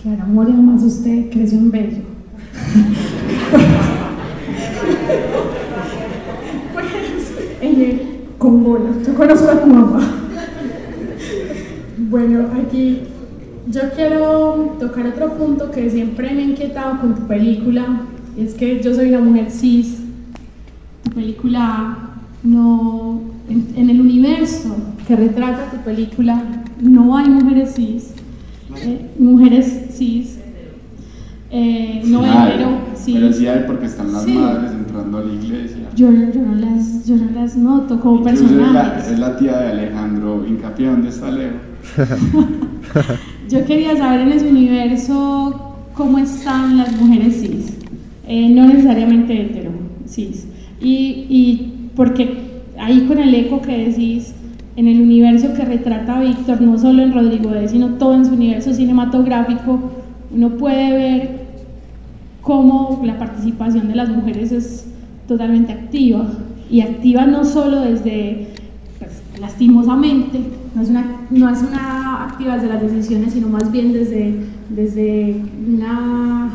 Claro, amor, y además usted creció en Bello. pues, en el Congola, yo conozco a tu mamá. Bueno, aquí yo quiero tocar otro punto que siempre me ha inquietado con tu película, es que yo soy una mujer cis. Tu película no, en, el universo que retrata tu película, no hay mujeres cis, eh, mujeres cis, eh, no hay, sí. Pero sí hay porque están las madres entrando a la iglesia. Yo, yo, no, las, yo no las noto como personajes. Es la, tía de Alejandro Hincapié, ¿dónde está Leo? yo quería saber en ese universo cómo están las mujeres cis, eh, no necesariamente hetero, cis. Y, y porque ahí con el eco que decís, en el universo que retrata Víctor, no solo en Rodrigo D, sino todo en su universo cinematográfico, uno puede ver cómo la participación de las mujeres es totalmente activa y activa no solo desde, pues, lastimosamente, no es, una, no es una activa desde las decisiones, sino más bien desde, desde una,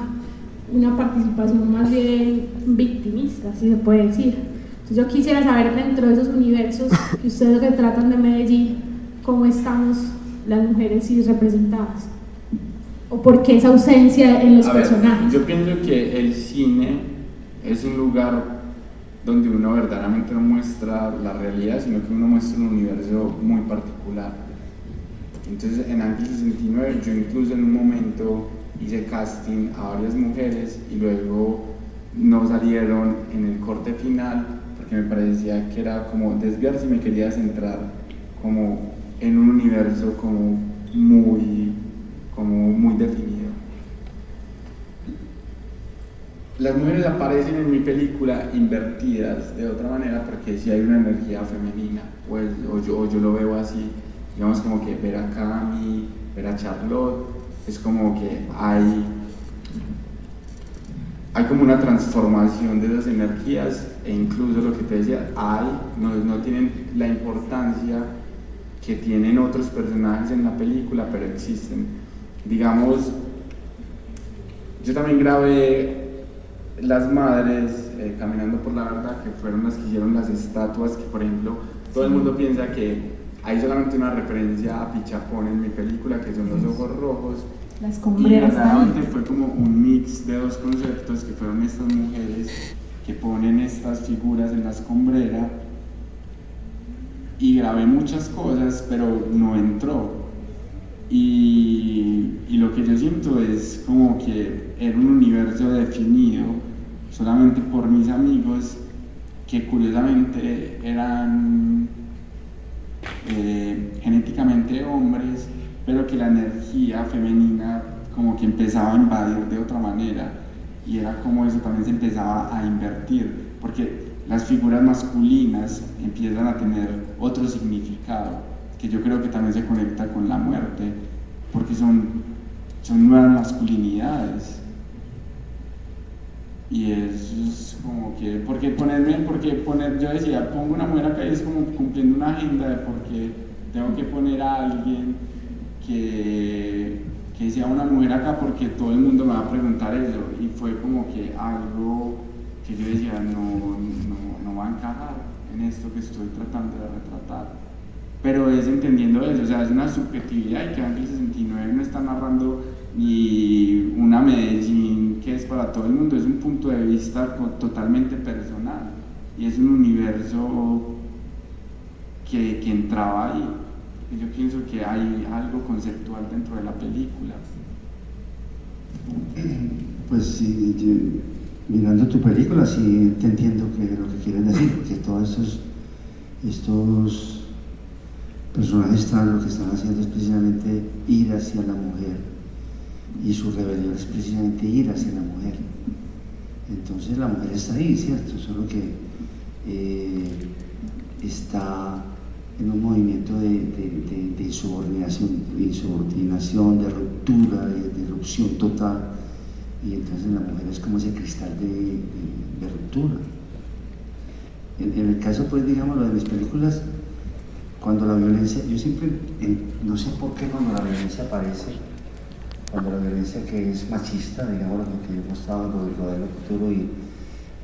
una participación más bien victimista, si se puede decir yo quisiera saber dentro de esos universos que ustedes que tratan de Medellín, cómo estamos las mujeres y representadas. ¿O por qué esa ausencia en los personajes? yo pienso que el cine es un lugar donde uno verdaderamente no muestra la realidad, sino que uno muestra un universo muy particular. Entonces en Ángel 69 yo incluso en un momento hice casting a varias mujeres y luego no salieron en el corte final me parecía que era como desviarse y me quería centrar como en un universo como muy, como muy definido. Las mujeres aparecen en mi película invertidas de otra manera porque si hay una energía femenina, pues, o, yo, yo lo veo así, digamos como que ver a Cami, ver a Charlotte, es como que hay hay como una transformación de esas energías e incluso lo que te decía, hay, no, no tienen la importancia que tienen otros personajes en la película, pero existen. Digamos, yo también grabé Las Madres eh, Caminando por la Verdad, que fueron las que hicieron las estatuas, que por ejemplo, todo el mundo piensa que hay solamente una referencia a Pichapón en mi película, que son los ojos rojos, las escombreras. Y fue como un mix de dos conceptos que fueron estas mujeres que ponen estas figuras en la escombrera y grabé muchas cosas, pero no entró. Y, lo que yo siento es como que era un universo definido solamente por mis amigos que curiosamente eran eh, genéticamente hombres pero que la energía femenina como que empezaba a invadir de otra manera y era como eso también se empezaba a invertir, porque las figuras masculinas empiezan a tener otro significado, que yo creo que también se conecta con la muerte, porque son, son nuevas masculinidades. Y es como que, porque ponerme, porque poner, yo decía, pongo una mujer acá y es como cumpliendo una agenda de por qué tengo que poner a alguien que, que sea una mujer acá porque todo el mundo me va a preguntar eso y fue como que algo que yo decía no, no, no va a encajar en esto que estoy tratando de retratar. Pero es entendiendo eso, o sea, es una subjetividad y que Ángel 69 no está narrando ni una Medellín que es para todo el mundo, es un punto de vista totalmente personal y es un universo que, que entraba ahí yo pienso que hay algo conceptual dentro de la película. Pues sí, mirando tu película sí te entiendo que lo que quieren decir, porque todos estos, estos personajes trans lo que están haciendo es precisamente ir hacia la mujer y su rebelión es precisamente ir hacia la mujer. Entonces la mujer está ahí, ¿cierto? Solo que eh, está en un movimiento de, de, de, insubordinación, de, insubordinación, de ruptura, de, erupción total. Y entonces la mujer es como ese cristal de, ruptura. En, el caso, pues, digamos, lo de mis películas, cuando la violencia, yo siempre, no sé por qué cuando la violencia aparece, cuando la violencia que es machista, digamos, lo que hemos estado en Rodrigo del Futuro y,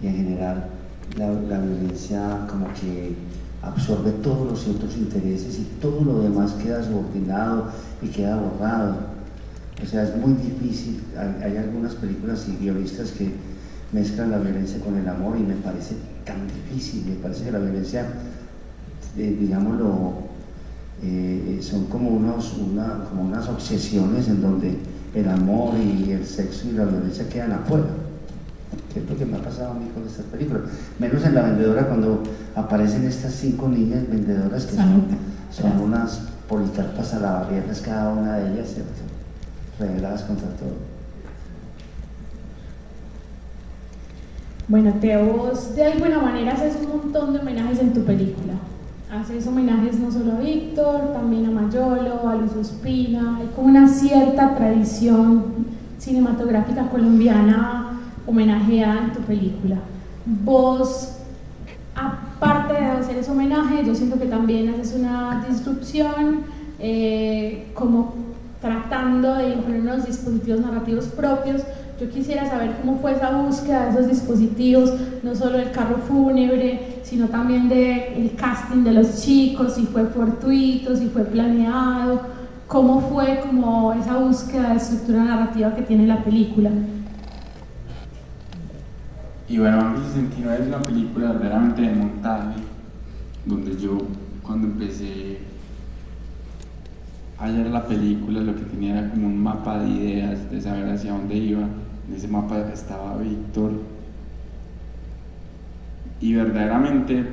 en general, la violencia como que absorbe todos los otros intereses y todo lo demás queda subordinado y queda borrado. O sea, es muy difícil. Hay, algunas películas y guionistas que mezclan la violencia con el amor y me parece tan difícil. Me parece que la violencia, eh, digámoslo, eh, son como, unos, una, como unas obsesiones en donde el amor y el sexo y la violencia quedan afuera. Que es lo que me ha pasado a mí con estas películas. Menos en La Vendedora cuando aparecen estas cinco niñas vendedoras que son, son unas policarpas a la cada una de ellas, ¿cierto? Reveladas contra todo. Bueno, Teo, vos de alguna manera haces un montón de homenajes en tu película. Haces homenajes no solo a Víctor, también a Mayolo, a Luis Ospina. Hay como una cierta tradición cinematográfica colombiana homenajeada en tu película. Vos, aparte de hacer ese homenaje, yo siento que también haces una disrupción, eh, como tratando de imponer unos dispositivos narrativos propios. Yo quisiera saber cómo fue esa búsqueda de esos dispositivos, no solo del carro fúnebre, sino también del casting de los chicos, si fue fortuito, si fue planeado, cómo fue como esa búsqueda de estructura narrativa que tiene la película. Y bueno, Ángel 69 es una película verdaderamente de montaje, donde yo cuando empecé a leer la película lo que tenía era como un mapa de ideas, de saber hacia dónde iba. En ese mapa estaba Víctor. Y verdaderamente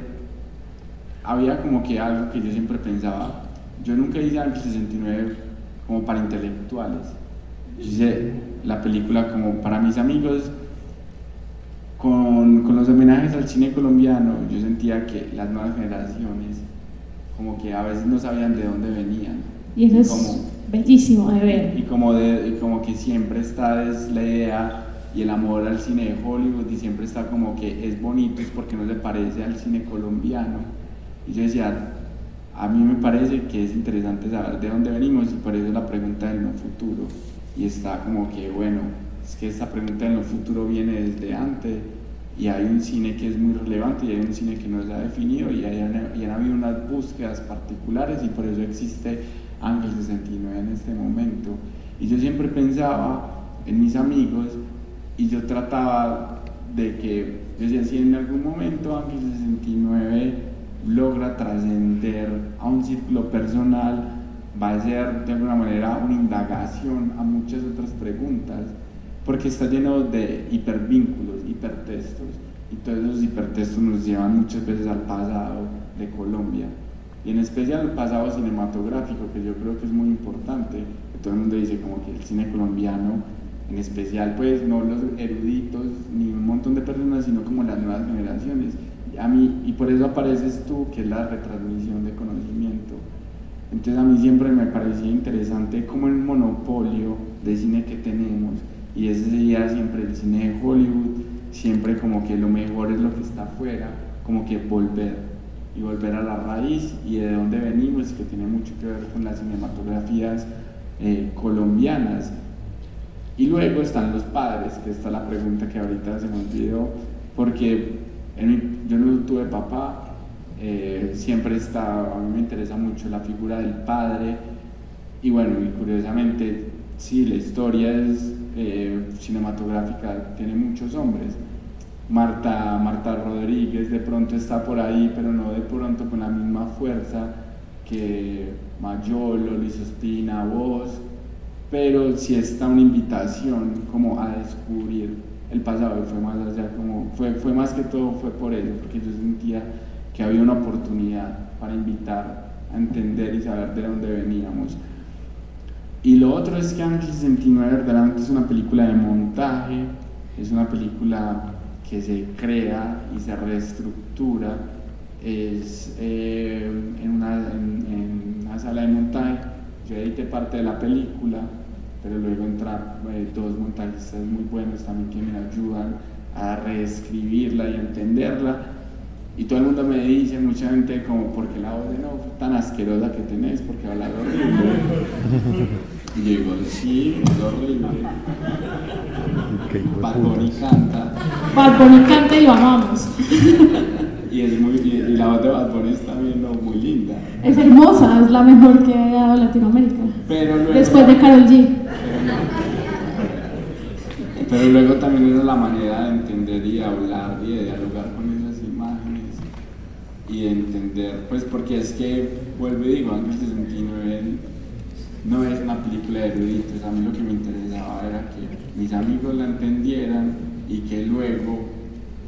había como que algo que yo siempre pensaba. Yo nunca hice Ángel 69 como para intelectuales. Yo hice la película como para mis amigos con, con, los homenajes al cine colombiano, yo sentía que las nuevas generaciones como que a veces no sabían de dónde venían. Y eso es bellísimo de ver. Y como, de, y como que siempre está es la idea y el amor al cine de Hollywood y siempre está como que es bonito, es porque no se parece al cine colombiano. Y yo decía, a mí me parece que es interesante saber de dónde venimos y por eso la pregunta del no futuro. Y está como que, bueno, es que esta pregunta en el futuro viene desde antes y hay un cine que es muy relevante y hay un cine que no se ha definido y, hay, y han habido unas búsquedas particulares y por eso existe Ángel 69 en este momento. Y yo siempre pensaba en mis amigos y yo trataba de que, yo decía, si en algún momento Ángel 69 logra trascender a un círculo personal, va a ser de alguna manera una indagación a muchas otras preguntas porque está lleno de hipervínculos, hipertextos, y todos esos hipertextos nos llevan muchas veces al pasado de Colombia, y en especial al pasado cinematográfico, que yo creo que es muy importante, todo el mundo dice como que el cine colombiano, en especial pues no los eruditos ni un montón de personas, sino como las nuevas generaciones, y, a mí, y por eso apareces tú, que es la retransmisión de conocimiento. Entonces a mí siempre me parecía interesante como el monopolio de cine que tenemos, y ese sería siempre el cine de Hollywood, siempre como que lo mejor es lo que está afuera, como que volver y volver a la raíz y de dónde venimos, que tiene mucho que ver con las cinematografías eh, colombianas. Y luego están los padres, que esta es la pregunta que ahorita se me olvidó, porque yo no tuve papá, eh, siempre está, a mí me interesa mucho la figura del padre, y bueno, curiosamente, sí, la historia es eh, cinematográfica tiene muchos hombres. Marta, Marta Rodríguez de pronto está por ahí, pero no de pronto con la misma fuerza que Mayolo, Luis Espina, vos, pero sí está una invitación como a descubrir el pasado y fue más allá, como fue, fue más que todo fue por eso, porque yo sentía que había una oportunidad para invitar a entender y saber de dónde veníamos. Y lo otro es que Ángel 69 verdaderamente es una película de montaje, es una película que se crea y se reestructura, es eh, en, una, en, una, sala de montaje. Yo edité parte de la película, pero luego entran eh, dos montajistas muy buenos también que me ayudan a reescribirla y a entenderla. Y todo el mundo me dice, mucha gente, como, ¿por qué la voz de no tan asquerosa que tenés? Porque habla horrible. Y yo digo, sí, es horrible. Bad canta. Bad Bunny canta y lo amamos. y, es muy, y, la voz de Bad Bunny está viendo muy linda. Es hermosa, es la mejor que ha dado Latinoamérica. Pero luego, Después de Karol G. Pero luego también es la manera de entender y hablar y de dialogar con esas imágenes. y de entender, pues porque es que, vuelvo y digo, Ángel 69 no es una película de eruditos, a mí lo que me interesaba era que mis amigos la entendieran y que luego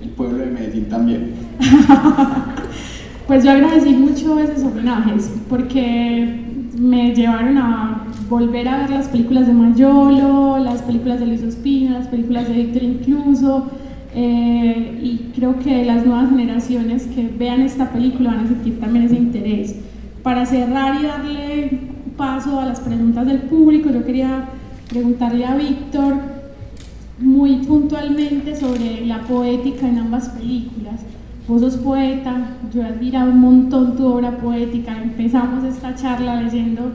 el pueblo de Medellín también. pues yo agradecí mucho esos homenajes porque me llevaron a volver a ver las películas de Mayolo, las películas de Luis Ospina, las películas de Víctor incluso, eh, y creo que las nuevas generaciones que vean esta película van a sentir también ese interés. Para cerrar y darle paso a las preguntas del público, yo quería preguntarle a Víctor muy puntualmente sobre la poética en ambas películas. Vos sos poeta, yo he admirado un montón tu obra poética, empezamos esta charla leyendo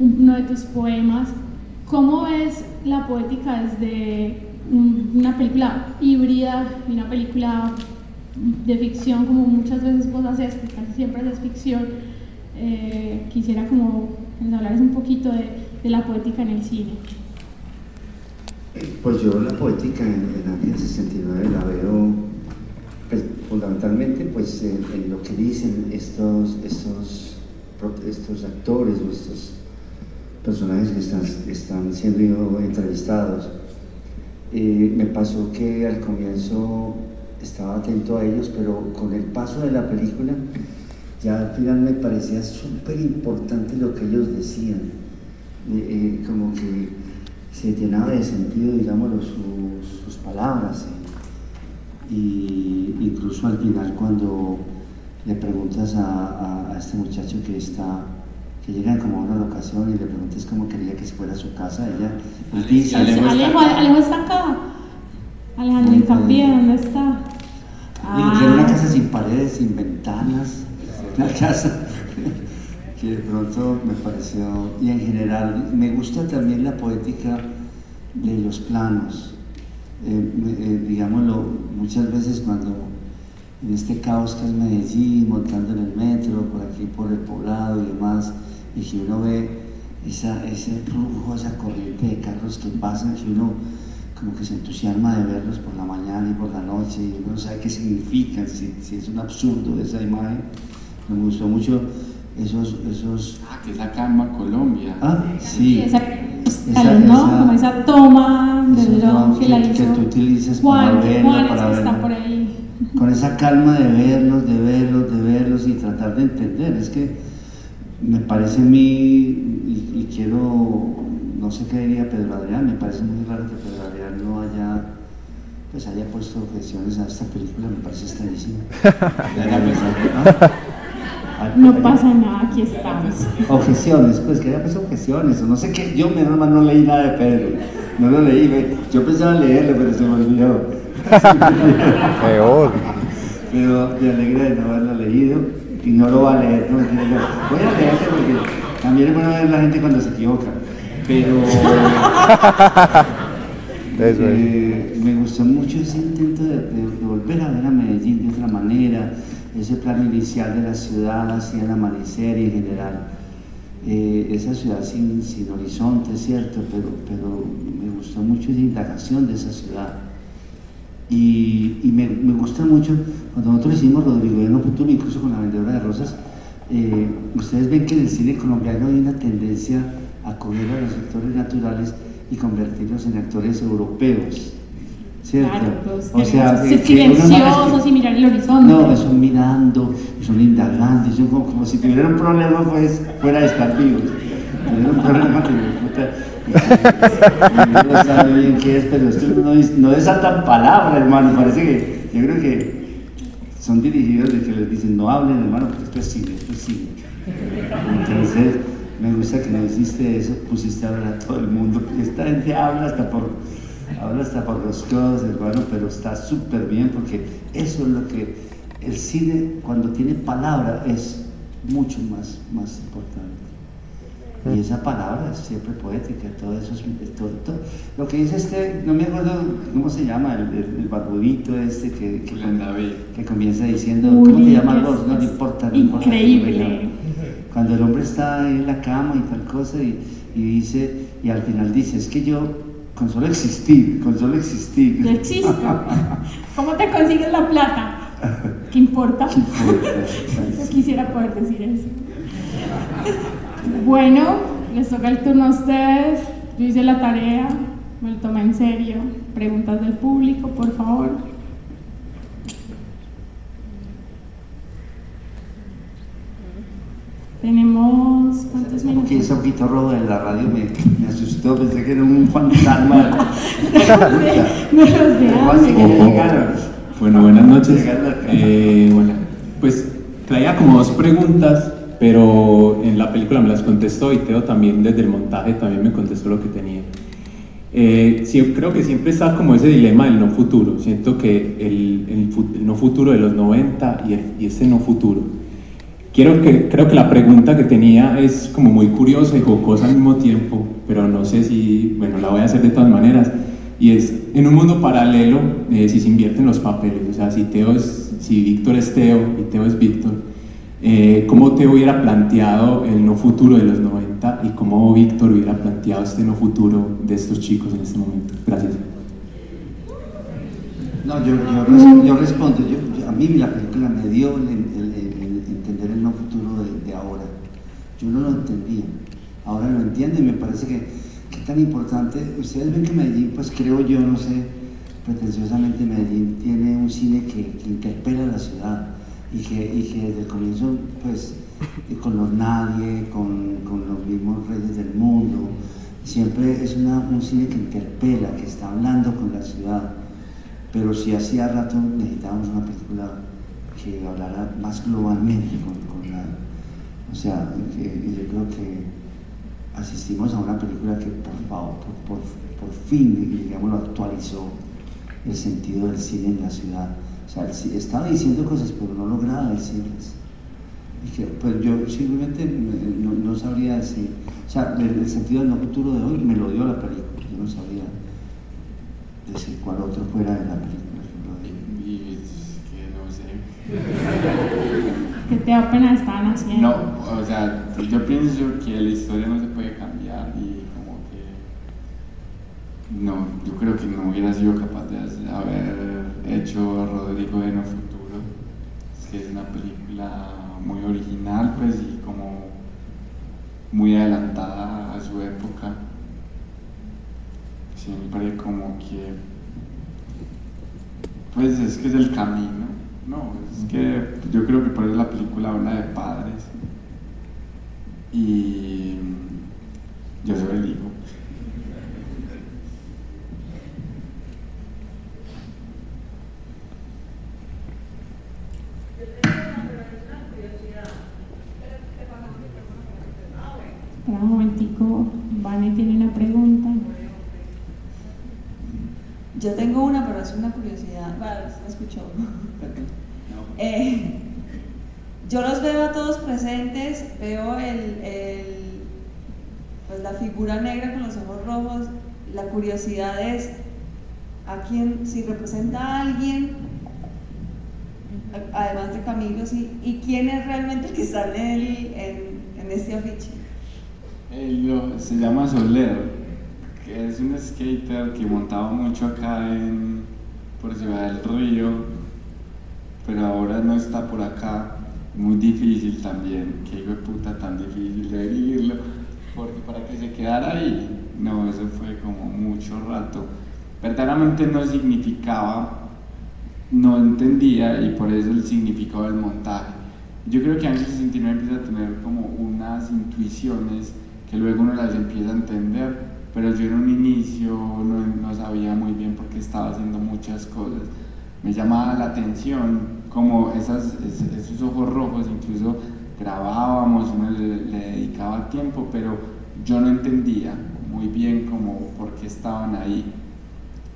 uno de tus poemas. ¿Cómo ves la poética desde una película híbrida y una película de ficción, como muchas veces vos haces, porque casi siempre es ficción? Eh, quisiera como hablar un poquito de, de, la poética en el cine. Pues yo la poética en, en Ángel 69 la veo pues, fundamentalmente pues, en, lo que dicen estos, estos, estos actores o estos personajes que están, están siendo entrevistados. Eh, me pasó que al comienzo estaba atento a ellos, pero con el paso de la película ya al final me parecía súper importante lo que ellos decían. Eh, eh, como que se llenaba de sentido, digamos, sus, sus palabras. Y incluso al final cuando le preguntas a, a, a este muchacho que está que llegan como a una locación y le preguntas cómo quería que se fuera a su casa, ella él dice, Alejo, Alejo, Alejo está acá. Alejandro Incapié, ¿dónde está? Ah. Era una casa sin paredes, sin ventanas, una casa que de pronto me pareció, y en general, me gusta también la poética de los planos. Eh, eh, digámoslo, muchas veces cuando en este caos que es Medellín, montando en el metro, por aquí por el poblado y demás, y si uno ve esa, ese flujo, esa corriente de carros que pasan, que uno como que se entusiasma de verlos por la mañana y por la noche, y uno sabe qué significan, si, si es un absurdo esa imagen. Me gustó mucho esos... esos... Ah, que esa calma Colombia. Ah, sí. esa, esa, ¿no? Esa, como esa toma del dron que, que, la hizo que tú utilizas Juan, para verla, Juan para está verla. por ahí. Con esa calma de verlos, de verlos, de verlos y tratar de entender. Es que me parece a mí, y, y, quiero, no sé qué diría Pedro Adrián, me parece muy raro que Pedro Adrián no haya, pues haya puesto objeciones a esta película, me parece extrañísimo. No pasa nada, aquí estamos. Objeciones, pues que haya puesto objeciones, o no sé qué, yo menos mal no leí nada de Pedro, no lo leí, me, yo pensaba leerlo, pero se me olvidó. Peor. Pero me alegra de no haberlo leído y no lo va a leer. No, voy a leerte porque también es bueno ver la gente cuando se equivoca. Pero Eso es. eh, me gustó mucho ese intento de, de- de volver a ver a Medellín de otra manera, ese plan inicial de la ciudad hacia el amanecer y en general. Eh, esa ciudad sin, sin horizonte, ¿cierto? Pero, pero me gustó mucho esa indagación de esa ciudad. Y, y me, me gusta mucho, cuando nosotros hicimos Rodrigo y Futuro, incluso con la vendedora de rosas, eh, ustedes ven que en el cine colombiano hay una tendencia a coger a los actores naturales y convertirlos en actores europeos. ¿Cierto? Claro, o sea, que no- silenciosos y mirar el horizonte. no, son mirando, son indagando, son como, como si tuvieran un problema pues, fuera de estar vivos. Tuvieran un problema que no sabe bien qué es, pero esto no, es- no desatan palabra, hermano. Parece que, yo creo que son dirigidos de que les dicen no hablen, hermano, porque esto es cine, esto es cine. Entonces, me gusta que no hiciste eso, pusiste a hablar a todo el mundo, porque esta gente habla hasta por, habla hasta por los codos, hermano, pero está súper bien porque eso es lo que el cine, cuando tiene palabra, es mucho más, más importante. Y esa palabra es siempre poética, todo eso es, todo, todo. Lo que dice este, no me acuerdo cómo se llama, el, el, el barbudito este que, que, que comienza diciendo, Uy, ¿cómo te llamas vos? No, no importa, no importa. increíble. Cuando el hombre está en la cama y tal cosa y, y dice, y al final dice, es que yo, con solo existir, con solo existir. Yo existo. ¿Cómo te consigues la plata? ¿Qué importa? Yo quisiera poder decir eso. Bueno, les toca el turno a ustedes. Yo hice la tarea, me lo tomé en serio. Preguntas del público, por favor. Tenemos. ¿Cuántos minutos? Que ese poquito rojo en la radio me, me asustó, pensé que era un fantasma. De ¿Cómo así que hambre. llegaron? Bueno, buenas noches. Eh, pues traía como dos preguntas, pero en la película me las contestó y Teo también desde el montaje también me contestó lo que tenía. Eh, sí, creo que siempre está como ese dilema del no futuro. Siento que el, el el no futuro de los 90 y, el, y este no futuro. Quiero que, creo que la pregunta que tenía es como muy curiosa y jocosa al mismo tiempo, pero no sé si, bueno, la voy a hacer de todas maneras. Y es, en un mundo paralelo, eh, si se invierten los papeles, o sea, si, Teo es, si Víctor es Teo y Teo es Víctor, eh, ¿cómo Teo hubiera planteado el no futuro de los 90 y cómo Víctor hubiera planteado este no futuro de estos chicos en este momento? Gracias. No, yo, yo, res- yo respondo, yo, a mí la película me dio el entender el no futuro de, ahora. Yo no lo entendía, ahora lo entiendo y me parece que, tan importante, ustedes ven que Medellín, pues creo yo, no sé, pretenciosamente Medellín tiene un cine que, que interpela a la ciudad y que, y que desde el comienzo, pues eh, con los nadie, con, con los mismos reyes del mundo, siempre es un cine que interpela, que está hablando con la ciudad. Pero sí hacía rato necesitábamos una película que hablara más globalmente con, la... O sea, que yo creo que asistimos a una película que por favor, por, por, por fin, digamos, lo actualizó el sentido del cine en la ciudad. O sea, el estaba diciendo cosas, pero no lograba decirlas. Y que, pues yo simplemente me- no, sabría decir, o sea, el, el sentido del no futuro de hoy me lo dio la película, yo no sabía decir cuál otro fuera de la película. ¿Qué te da pena estaban haciendo? No, o sea, yo pienso que la historia no se puede cambiar y como que. No, yo creo que no hubiera sido capaz de haber hecho Rodrigo de No Futuro. Es que es una película muy original, pues, y como muy adelantada a su época. Siempre como que. Pues es que es el camino. Que yo creo que por eso la película habla de padres. Y yo soy el hijo. Espera un momentico, Vane tiene una pregunta. Yo tengo una, pero es una curiosidad. Bueno, se me escuchó. Perdón. Eh, yo los veo a todos presentes, veo el, el- pues la figura negra con los ojos rojos. La a quién, si representa a alguien, además de Camilo, y quién es realmente el que sale en, el- en- en este afiche. Él lo- se llama Soler, que es un skater que montaba mucho acá en, por Ciudad del Río, pero ahora no está por acá. Muy difícil también, que hijo de puta tan difícil de vivirlo, porque para que se quedara ahí, no, eso fue como mucho rato. Verdaderamente no significaba, no entendía y por eso el significado del montaje. Yo creo que Ángel 69 empieza a tener como unas intuiciones que luego uno las empieza a entender, pero yo en un inicio no, sabía muy bien por qué estaba haciendo muchas cosas. Me llamaba la atención como esas, es- esos ojos rojos, incluso grabábamos, uno le, le dedicaba tiempo, pero yo no entendía muy bien como por qué estaban ahí.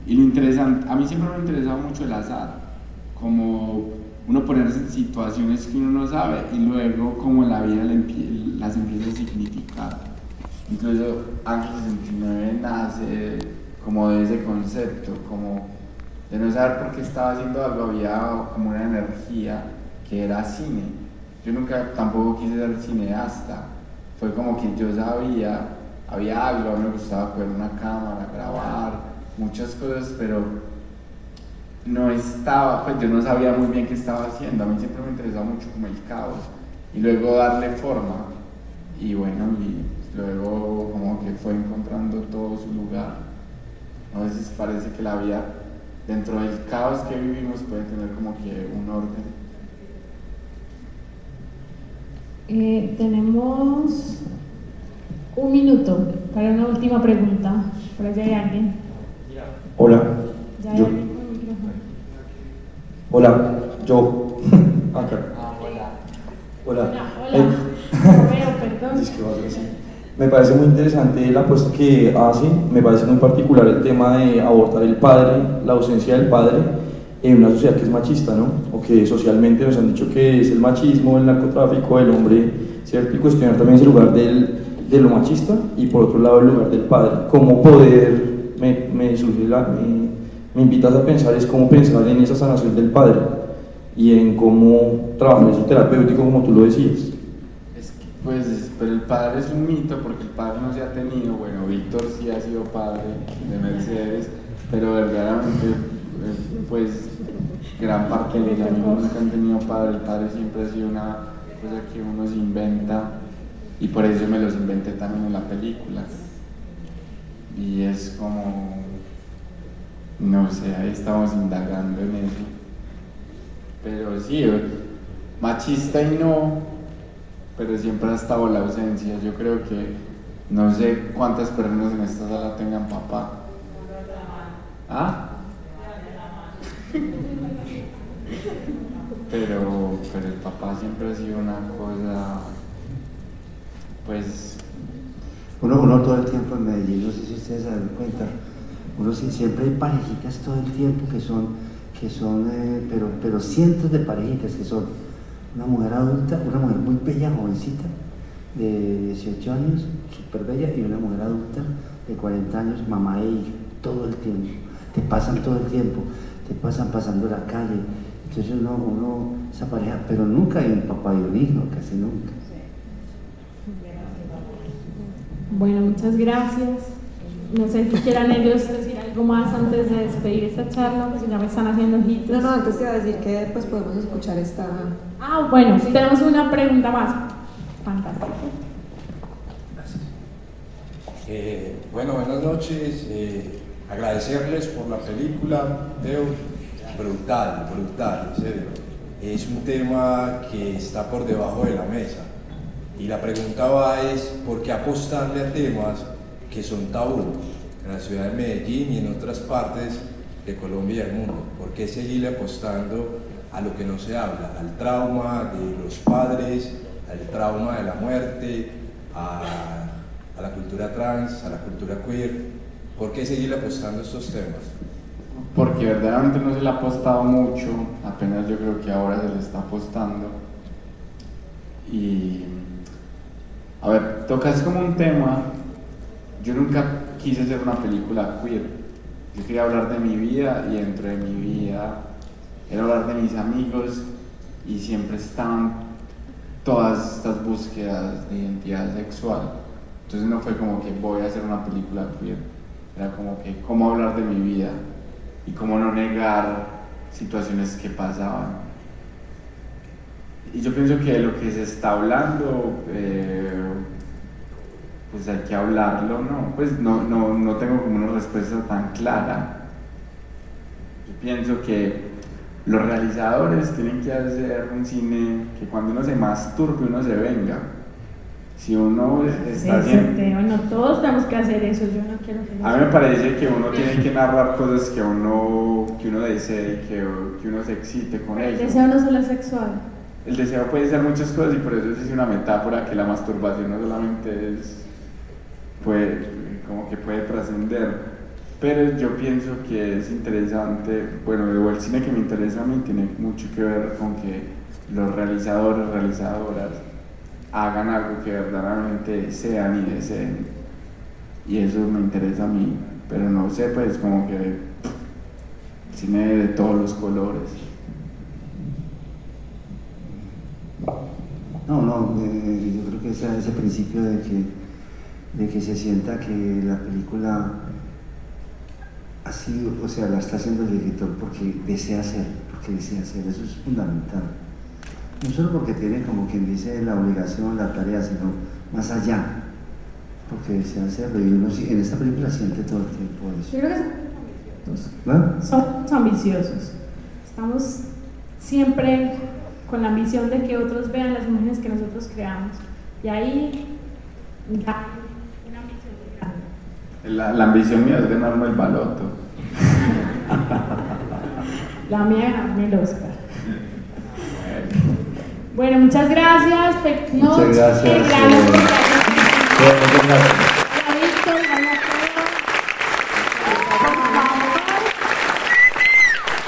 Y lo interesante, a mí siempre me ha interesado mucho el azar, como uno ponerse en situaciones que uno no sabe y luego como la vida las empieza a significar. Incluso Ángel 69 nace como de ese concepto, como de no saber por qué estaba haciendo algo, había como una energía que era cine. Yo nunca tampoco quise ser cineasta, fue como que yo sabía, había algo, me gustaba coger una cámara, grabar, muchas cosas, pero no estaba, pues yo no sabía muy bien qué estaba haciendo, a mí siempre me interesaba mucho como el caos y luego darle forma y bueno, y luego como que fue encontrando todo su lugar. A veces parece que la vida dentro del caos que vivimos puede tener como que un orden. Eh, tenemos un minuto para una última pregunta. Por allá hay alguien. Hola. Ya hay Yo. alguien con el micrófono. Hola, yo. Acá. Hola. Hola, hola. Eh, perdón. es que va a ser así. Me parece muy interesante la apuesta que hace, me parece muy particular el tema de abordar el padre, la ausencia del padre en una sociedad que es machista, ¿no? O que socialmente nos han dicho que es el machismo, el narcotráfico, el hombre, ¿cierto? Y cuestionar también ese lugar del, de lo machista y por otro lado el lugar del padre. Cómo poder, me, me me, me invitas a pensar es cómo pensar en esa sanación del padre y en cómo trabajar eso terapéutico como tú lo decías. Es que, pues, pero el padre es un mito porque el padre no se ha tenido, bueno, Víctor sí ha sido padre de Mercedes, pero verdaderamente, pues, gran parte de los amigos nunca han tenido padre, el padre siempre ha sido una cosa que uno se inventa y por eso me los inventé también en la película. Y es como, no sé, ahí estamos indagando en eso. Pero sí, eh, machista y no, pero siempre ha estado la ausencia. Yo creo que no sé cuántas personas en esta sala tengan papá. ¿Ah? Pero, pero el papá siempre ha sido una cosa, pues, Uno, uno todo el tiempo en Medellín, no sé si ustedes se dan cuenta, uno siempre hay parejitas todo el tiempo que son, que son eh, pero, pero cientos de parejitas que son. Una mujer adulta, una mujer muy bella, jovencita, de 18 años, súper bella, y una mujer adulta de 40 años, mamá e hija, todo el tiempo, te pasan todo el tiempo, te pasan pasando la calle, entonces uno, uno esa pareja, pero nunca hay un papá y un hijo, casi nunca. Bueno, muchas gracias. No sé si quieran ellos decir algo más antes de despedir esta charla, pues ya me están haciendo ojitos. No, no, antes te iba a decir que después podemos escuchar esta. Ah, bueno, si tenemos una pregunta más. Fantástico. Eh, bueno, buenas noches. eh, agradecerles por la película, Teo. Brutal, brutal, en serio. Es un tema que está por debajo de la mesa. Y la pregunta va es, ¿por qué apostarle a temas que son tabú en la ciudad de Medellín y en otras partes de Colombia y del mundo? ¿Por qué seguirle apostando a lo que no se habla? Al trauma de los padres, al trauma de la muerte, a, a la cultura trans, a la cultura queer. ¿Por qué seguirle apostando a estos temas? porque verdaderamente no se le ha apostado mucho, apenas yo creo que ahora se le está apostando. Y, a ver, tocas como un tema, yo nunca quise hacer una película queer, yo quería hablar de mi vida y dentro de mi vida era hablar de mis amigos y siempre estaban todas estas búsquedas de identidad sexual. Entonces no fue como que voy a hacer una película queer, era como que cómo hablar de mi vida y cómo no negar situaciones que pasaban. Y yo pienso que lo que se está hablando, eh, pues hay que hablarlo, ¿no? Pues no, no, no tengo como una respuesta tan clara. Yo pienso que los realizadores tienen que hacer un cine que cuando uno se masturbe uno se venga. Si uno está Eso, haciendo... Teo, no todos tenemos que hacer eso, yo no quiero eso. A mí me parece que uno tiene que narrar cosas que uno, que uno desee y que, que uno se excite con El ello. deseo no solo es sexual. El deseo puede ser muchas cosas y por eso es una metáfora que la masturbación no solamente es, puede, como que puede trascender. Pero yo pienso que es interesante, bueno, el cine que me interesa a mí tiene mucho que ver con que los realizadores, realizadoras hagan algo que verdaderamente desean y deseen. Y eso me interesa a mí, pero no sé, pues como que cine de todos los colores. No, no, eh, yo creo que ese, ese principio de que, de que se sienta que la película así, o sea, la está haciendo el director porque desea hacer, porque desea hacer, eso es fundamental. No solo porque tiene como quien dice la obligación, la tarea, sino más allá, porque desea hacerlo. Y uno en esta película siente todo el tiempo eso. Yo creo que son ¿No? somos ambiciosos. Estamos siempre con la ambición de que otros vean las imágenes que nosotros creamos. Y ahí da una ambición muy grande. La, la ambición mía es ganarme el baloto. La mía ganarme el Oscar. Bueno, muchas gracias. Muchas gracias, eh, muchas gracias. Ya, Víctor, ya,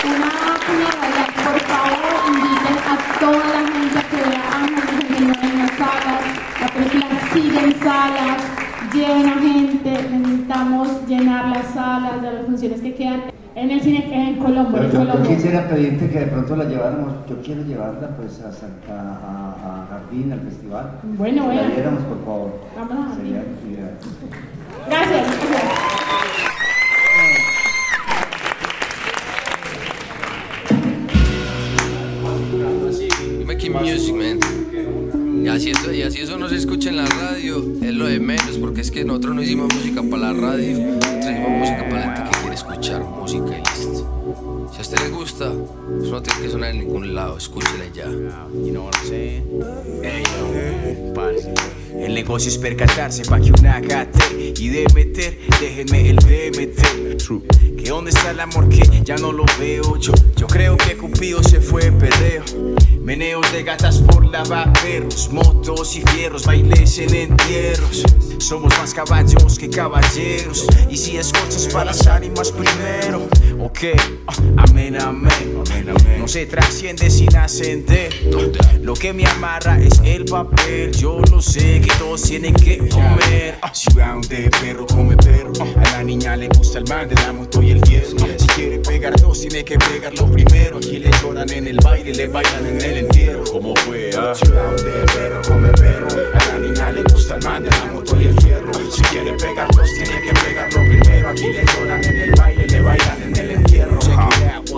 Una, una realidad, por favor, inviten a toda la gente a que vea Ángeles 69 en las salas. La película sigue en salas, lleven a gente, necesitamos llenar las salas de las funciones que quedan en el cine en Colombo. En yo, yo Colombo. quisiera pedirte que de pronto la lleváramos, yo quiero llevarla pues a, Santa- a, a Jardín, al festival. Bueno, bueno. La viéramos, por favor. Vamos a. Sería. Gracias, gracias. Así, eso, y así eso no se escucha en la radio, es lo de menos, porque es que nosotros no hicimos música para la radio, nosotros hicimos música para la gente que quiere escuchar música y listo. Si a usted le gusta, eso no tiene que sonar en ningún lado, escúchela ya. You know what I'm saying? El negocio es percatarse pa' que una gate y de meter, déjenme el DMT. True. Que dónde está el amor que ya no lo veo yo. Yo creo que Cupido se fue en perreo. Meneos de gatas por lavaperros, motos y fierros, bailes en entierros. Somos más caballos que caballeros. Y si escorchas para las ánimas primero, ok, ah, amén, amén. No se trasciende sin ascender. Lo que me amarra es el papel. Yo lo sé que todos tienen que comer. Ah, Ciudad de perro come perro. Ah, A la niña le gusta el man de la moto y el fierro. Ah, Si quiere pegar dos, tiene que pegarlo primero. Aquí le lloran en el baile, le bailan en el entierro. ¿Cómo fue? Ah? Ciudad de perro come perro. A la niña le gusta el man de la moto y el fierro. Ah, Si quiere pegar dos, tiene que pegarlo primero. Aquí le lloran en el baile, le bailan en el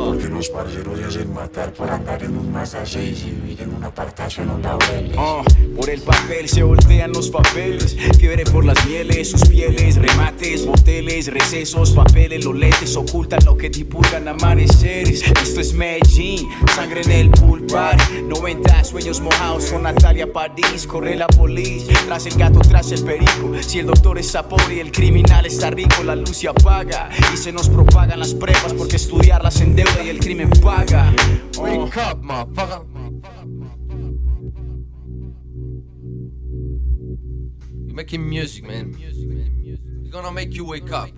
Porque los parceros se hacen matar por andar en un Mazda 6 y vivir en un apartación en un laureles. Ah, por el papel se voltean los papeles. Fiebre por las mieles, sus pieles, remates, moteles, recesos, papeles, los lentes ocultan lo que divulgan amaneceres. Esto es Medellín, sangre en el pool party. 90 sueños mojados con Natalia París. Corre la policía, tras el gato, tras el perico. Si el doctor es sabor y el criminal está rico, la luz se apaga y se nos propagan las pruebas porque estudiarlas en deuda y el crimen paga. Wake up, motherfucker. We're making music, man. We're gonna make you wake up.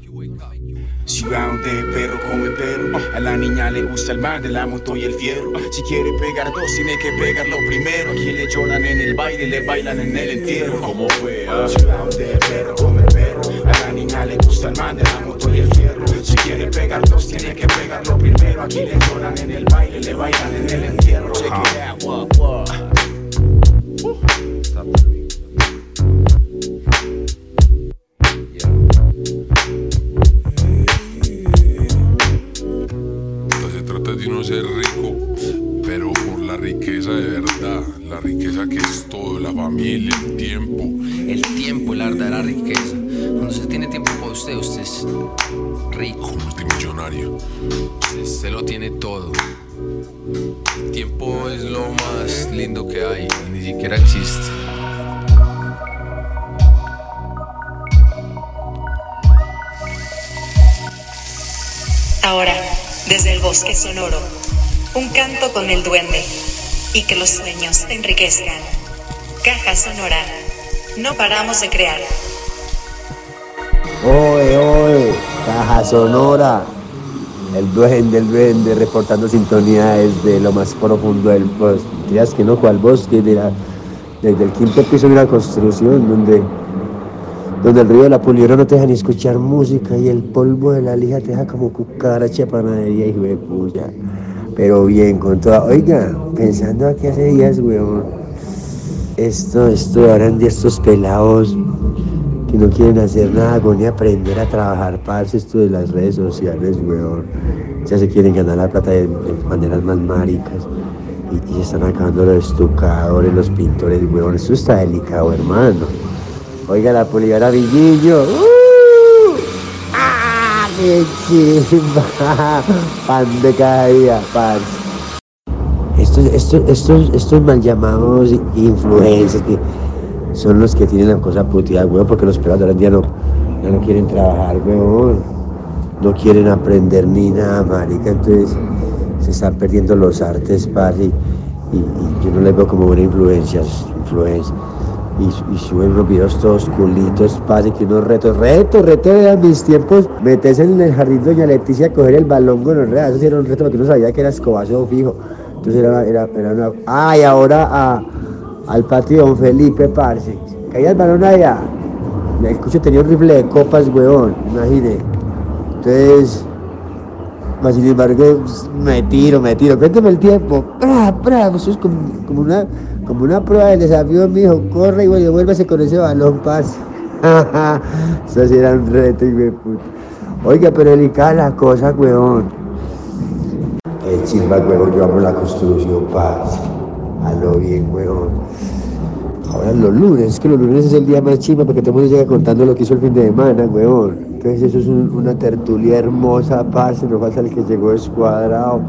Ciudad de perro come perro. A la niña le gusta el man de la moto y el fierro. Si quiere pegar dos, tiene que pegarlo primero. Aquí le lloran en el baile, le bailan en el entierro. ¿Cómo fue? ah? Ciudad de perro come perro. A la niña le gusta el man de la moto y el fierro. Si quiere pegar dos, tiene que pegarlo primero. Aquí le lloran en el baile, le bailan en el entierro. Check it out, bosque sonoro, un canto con el duende y que los sueños te enriquezcan. Caja sonora. No paramos de crear. Oe, oe, caja sonora. El duende, el duende, reportando sintonía desde lo más profundo del bosque. Mentiras que no, cual bosque, de la- desde el quinto piso de una construcción donde, donde el ruido de la pulidora no te deja ni escuchar música y el polvo de la lija te deja como cucaracha de panadería, hijo de puya. Pero bien, con toda. Oiga, pensando aquí hace días, weón. Esto, esto, ahora día estos pelados que no quieren hacer nada, ni aprender a trabajar, parce, esto de las redes sociales, weón. Ya se quieren ganar la plata de, de maneras más maricas. Y, y están acabando los estucadores, los pintores, weón. Esto está delicado, hermano. Oiga la polivara Villillo. ¡Uh! ¡Ah! ¡Qué chimba! Pan de cada día, parce. Estos, estos, estos, estos mal llamados influencers que son los que tienen la cosa puteada, weón, porque los pelados ahora no, ya no quieren trabajar, weón. No quieren aprender ni nada, marica. Entonces se están perdiendo los artes, parce. Y, yo no les veo como buena influencia, influencia. Y, y suben unos videos todos culitos, parce, que unos retos, retos, retos de mis tiempos. Meterse en el jardín Doña Leticia a coger el balón con los retos. Eso sí era un reto porque uno sabía que era escobazo fijo. Entonces era, era, era una. Ah, y ahora a, al patio Don Felipe, parce. Caía el balón allá. El cucho tenía un rifle de copas, weón, imagine. Entonces, sin embargo, me tiro, me tiro. Cuéntame el tiempo. ¡Pra, pra! Eso es como una, como una prueba del desafío, mijo. Corre y vuélvase con ese balón, parce. Eso sí era un reto, hijo de puta. Oiga, pero delicada la cosa, weón. Qué chimba, weón. Yo amo la construcción, parce. A lo bien, weón. Ahora los lunes, es que los lunes es el día más chimba porque todo el mundo llega contando lo que hizo el fin de semana, weón. Entonces eso es un- una tertulia hermosa, parce, no falta el que llegó descuadrado,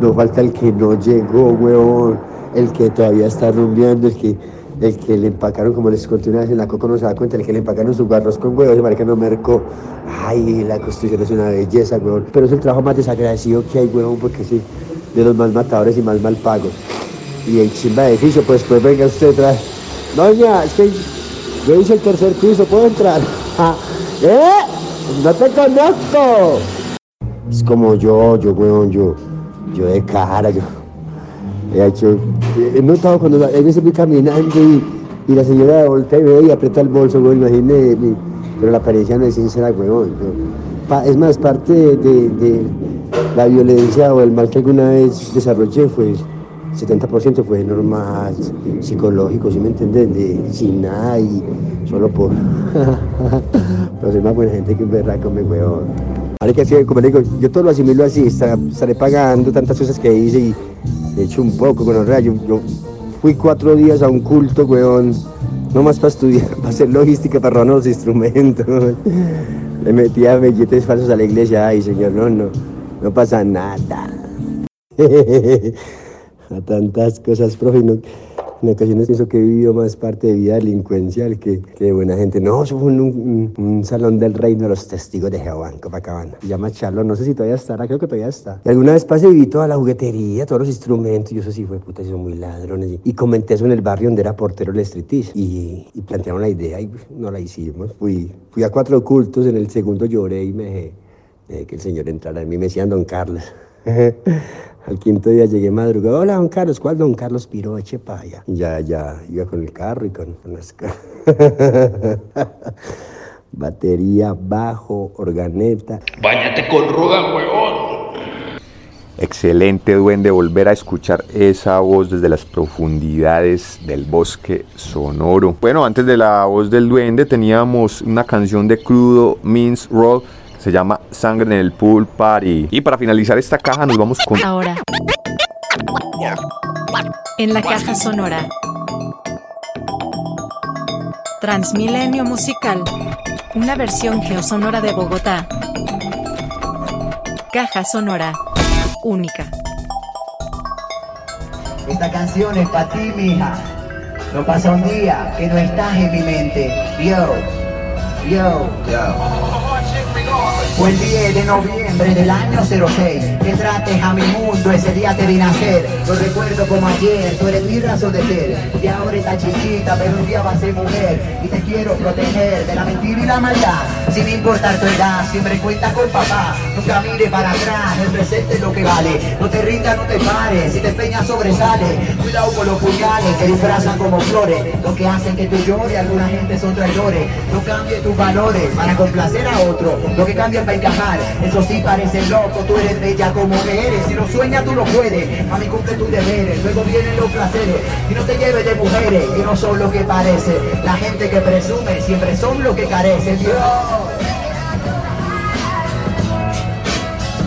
no falta el que no llegó, weón, el que todavía está rumbeando, el que, el que le empacaron, como les conté una vez en la Coco no se da cuenta, el que le empacaron su arroz con huevos, ese marica no mercó. Ay, la construcción es una belleza, weón. Pero es el trabajo más desagradecido que hay, weón, porque sí, de los más matadores y más mal pagos. Y el chimba de edificio, pues pues venga usted trae. Doña, es que yo hice el tercer piso, ¿puedo entrar? ¿Eh? No te conozco. Es como yo, yo, weón, yo, yo de cara, yo. He hecho, he notado cuando a veces voy caminando y, y la señora voltea y ve y aprieta el bolso, weón, imagínate, pero la apariencia no es sincera, pa- es más, parte de, de- la violencia o el mal que alguna vez desarrollé fue 70% fue normal, psicológico, ¿sí me entiendes? De, sin nada y solo por... Pero soy más buena gente que un berraco, me weón. Ahora que así, como le digo, yo todo lo asimilo así, estaré pagando tantas cosas que hice y he hecho un poco con los yo, yo fui cuatro días a un culto, weón, no más para estudiar, para hacer logística, para robar los instrumentos. Le metía billetes falsos a la iglesia, ay señor, no, no, no pasa nada. a tantas cosas, profe, no- en ocasiones pienso que he vivido más parte de vida delincuencial que, que buena gente. No, eso fue en un, un- salón del reino de los testigos de Jehová en Copacabana. Se llama Charlo, no sé si todavía estará, creo que todavía está. Y alguna vez pasé y toda la juguetería, todos los instrumentos, y eso sí fue puta, son muy ladrones. Y, comenté eso en el barrio donde era portero el striptease. Y, y plantearon la idea y no la hicimos. Fui, fui a cuatro cultos, en el segundo lloré y me dejé, dejé que el señor entrara. A mí me decían Don Carlos. Al quinto día llegué madrugada. Hola, don Carlos. ¿Cuál don Carlos Piro? Eche pa' allá. Y Ya, ya, iba con el carro y con, con las... Batería, bajo, organeta. Báñate con ruda, huevón. Excelente duende volver a escuchar esa voz desde las profundidades del bosque sonoro. Bueno, antes de la voz del duende teníamos una canción de crudo Means Roll se llama Sangre en el Pool Party. Y para finalizar esta caja nos vamos con Ahora. En la caja sonora. Transmilenio musical. Una versión geosonora de Bogotá. Caja sonora. Única. Esta canción es para ti, mija. No pasa un día que no estás en mi mente. Yo, yo, Fue el 10 de noviembre del año 06 que trates a mi mundo, ese día te vi nacer. Lo recuerdo como ayer, tú eres mi razón de ser. Y ahora estás chiquita, pero un día vas a ser mujer. Y te quiero proteger de la mentira y la maldad. Sin importar tu edad, siempre cuenta con papá. Nunca mire para atrás, el presente es lo que vale. No te rindas, no te pares, si te empeñas sobresale. Cuidado con los puñales que disfrazan como flores. Lo que hacen que tú llores, alguna gente son traidores. No cambie tus valores para complacer a otro. Lo que cambian para encajar, eso sí parece loco. Tú eres bella como eres, si lo sueñas tú lo puedes. Mami cumple tus deberes, luego vienen los placeres. Y no te lleves de mujeres que no son lo que parece. La gente que presume siempre son lo que carece. Dios.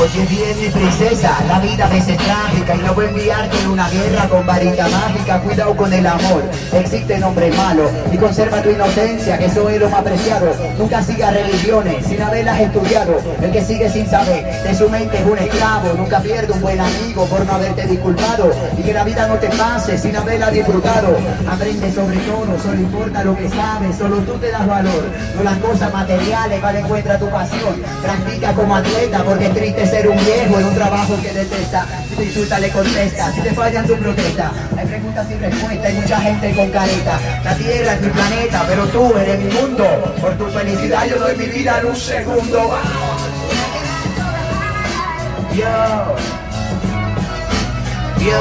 Oye bien mi princesa, la vida a veces es trágica y no voy a enviarte en una guerra con varita mágica, cuidado con el amor, existen hombres malos y conserva tu inocencia, que eso es lo más preciado, nunca siga religiones sin haberlas estudiado, el que sigue sin saber de su mente es un esclavo, nunca pierde un buen amigo por no haberte disculpado y que la vida no te pase sin haberla disfrutado, aprende sobre todo, solo importa lo que sabes, solo tú te das valor, no las cosas materiales, vale encuentra tu pasión, practica como atleta porque es triste ser un viejo en un trabajo que detesta. Si te insulta, le contesta. Si te fallan, tu protesta. Hay preguntas sin respuesta, hay mucha gente con careta. La tierra es mi planeta, pero tú eres mi mundo. Por tu felicidad yo doy mi vida en un segundo. Yo, yo,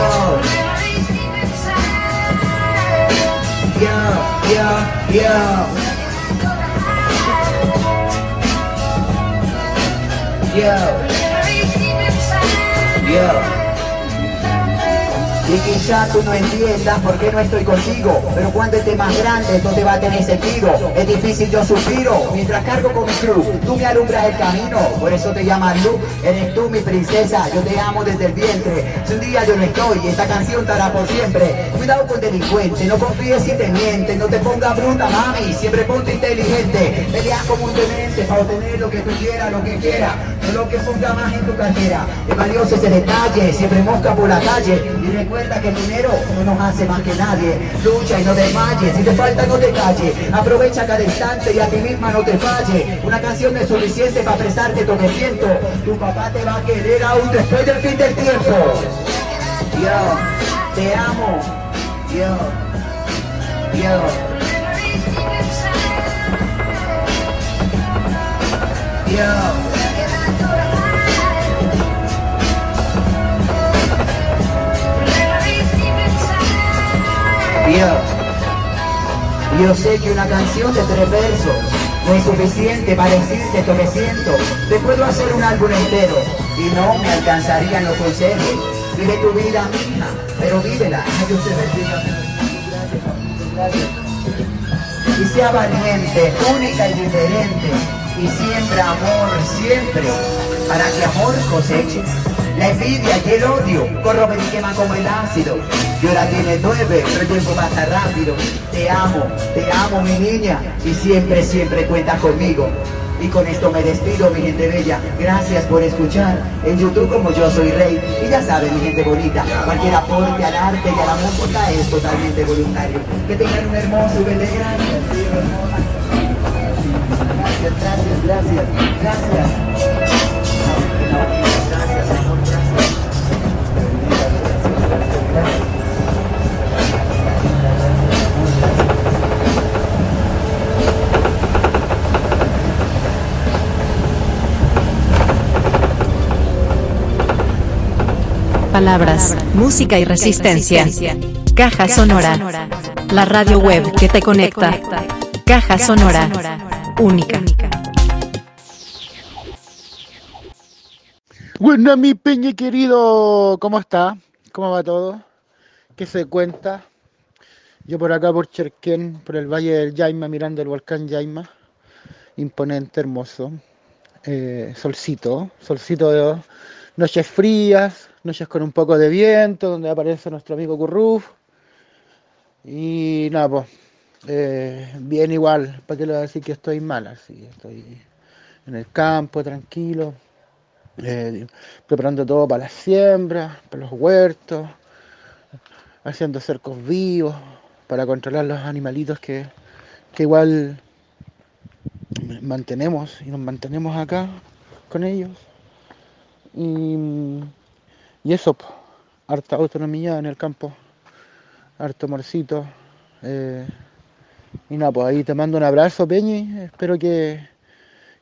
yo. Yo. Yeah. Y quizá tú no entiendas por qué no estoy contigo. Pero cuando esté más grande esto te va a tener sentido. Es difícil yo suspiro. Mientras cargo con mi cruz Tú me alumbras el camino. Por eso te llamas Luz Eres tú mi princesa. Yo te amo desde el vientre. Si un día yo no estoy Esta canción estará por siempre. Cuidado con delincuente No confíes si te miente. No te pongas bruta mami. Siempre ponte inteligente. Peleas como un demente Para obtener lo que tú quieras Lo que quieras. No lo que ponga más en tu cartera. Es valioso ese detalle. Siempre mosca por la calle. Y recuerda Recuerda que el dinero no nos hace más que nadie. Lucha y no desmayes, si te falta no te calles. Aprovecha cada instante y a ti misma no te falle. Una canción es suficiente para expresarte todo que. Tu papá te va a querer aún después del fin del tiempo. Yo, te amo. Yo, yo. Yo. Yo sé que una canción de tres versos no es suficiente para decirte que siento. Te puedo hacer un álbum entero y no me alcanzarían los consejos. Vive tu vida, mija, pero vívela. Y sea valiente, única y diferente. Y siembra amor siempre, para que amor coseche. La envidia y el odio corroben y queman como el ácido. Y ahora tiene nueve, pero el tiempo pasa rápido. Te amo, te amo mi niña. Y siempre, siempre cuenta conmigo. Y con esto me despido, mi gente bella. Gracias por escuchar en YouTube como yo soy rey. Y ya saben, mi gente bonita, cualquier aporte al arte y a la música es totalmente voluntario. Que tengan un hermoso gracias. Gracias, gracias, gracias. Gracias. Palabras, música y resistencia. Caja Sonora. La radio web que te conecta. Caja Sonora. Única. Bueno, mi peña querido, ¿cómo está? ¿Cómo va todo? ¿Qué se cuenta? Yo por acá, por Cherquén, por el Valle del Yaima, mirando el volcán Yaima. Imponente, hermoso. Eh, solcito, solcito de noches frías, noches con un poco de viento, donde aparece nuestro amigo Curruf. Y nada, pues, eh, bien igual, ¿para qué le voy a decir que estoy mal? Así, estoy en el campo, tranquilo, eh, preparando todo para la siembra, para los huertos, haciendo cercos vivos, para controlar los animalitos que, que igual mantenemos y nos mantenemos acá con ellos. Y, y eso, harta autonomía en el campo, harto amorcito. eh, y nada, pues ahí te mando un abrazo, Peñi. Espero que,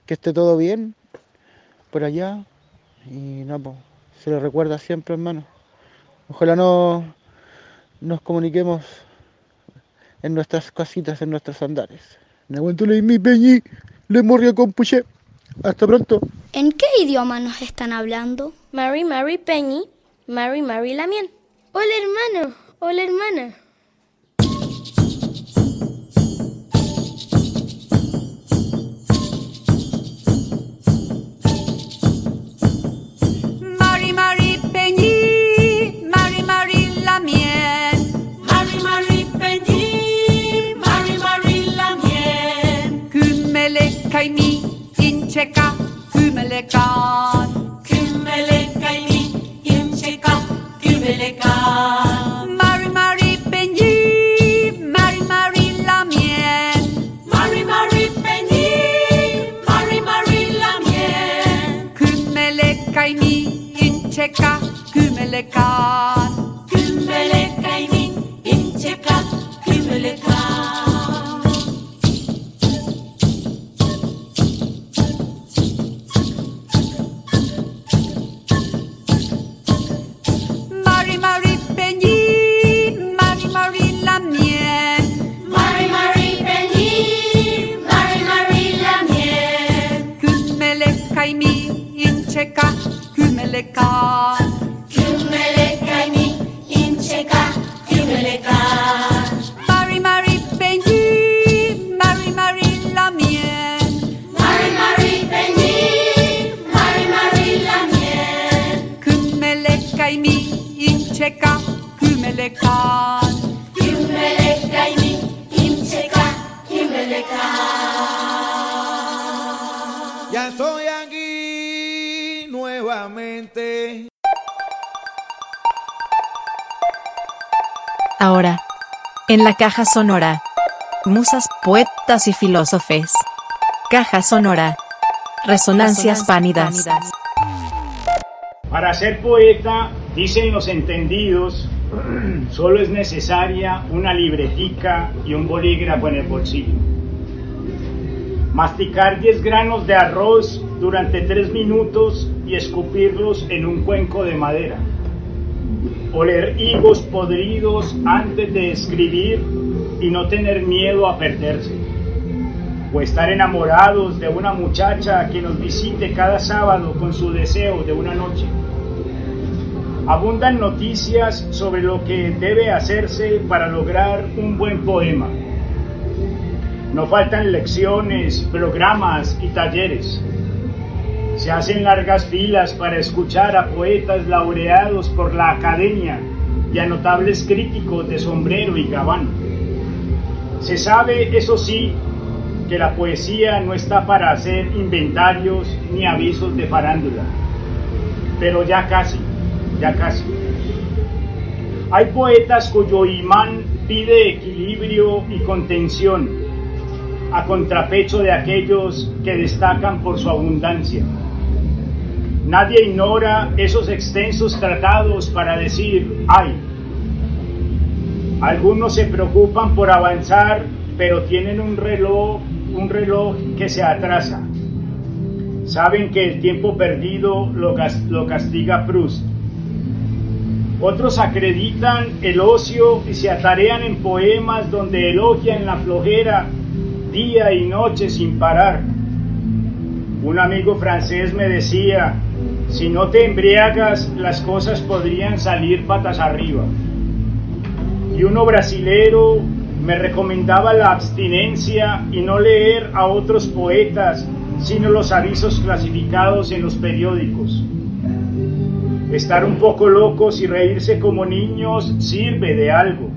que esté todo bien por allá. Y nada, pues se lo recuerda siempre, hermano. Ojalá no nos comuniquemos en nuestras casitas, en nuestros andares. Me aguanto mi Peñi, le morría con puché. Hasta pronto. ¿En qué idioma nos están hablando? Mary, Mary, Penny, Mary, Mary, la miel. Hola, hermano. Hola, hermana. Checker, Kümelecker. En la caja sonora. Musas, poetas y filósofes. Caja sonora. Resonancias pánidas. Para ser poeta, dicen los entendidos, solo es necesaria una libretica y un bolígrafo en el bolsillo. Masticar 10 granos de arroz durante 3 minutos y escupirlos en un cuenco de madera. Oler higos podridos antes de escribir y no tener miedo a perderse. O estar enamorados de una muchacha que nos visite cada sábado con su deseo de una noche. Abundan noticias sobre lo que debe hacerse para lograr un buen poema. No faltan lecciones, programas y talleres. Se hacen largas filas para escuchar a poetas laureados por la academia y a notables críticos de sombrero y gabán. Se sabe, eso sí, que la poesía no está para hacer inventarios ni avisos de farándula. Pero ya casi, ya casi. Hay poetas cuyo imán pide equilibrio y contención, a contrapecho de aquellos que destacan por su abundancia. Nadie ignora esos extensos tratados para decir ay. Algunos se preocupan por avanzar, pero tienen un reloj, un reloj que se atrasa. Saben que el tiempo perdido lo, lo castiga Proust. Otros acreditan el ocio y se atarean en poemas donde elogian la flojera día y noche sin parar. Un amigo francés me decía, si no te embriagas, las cosas podrían salir patas arriba. Y uno brasilero me recomendaba la abstinencia y no leer a otros poetas, sino los avisos clasificados en los periódicos. Estar un poco locos y reírse como niños sirve de algo.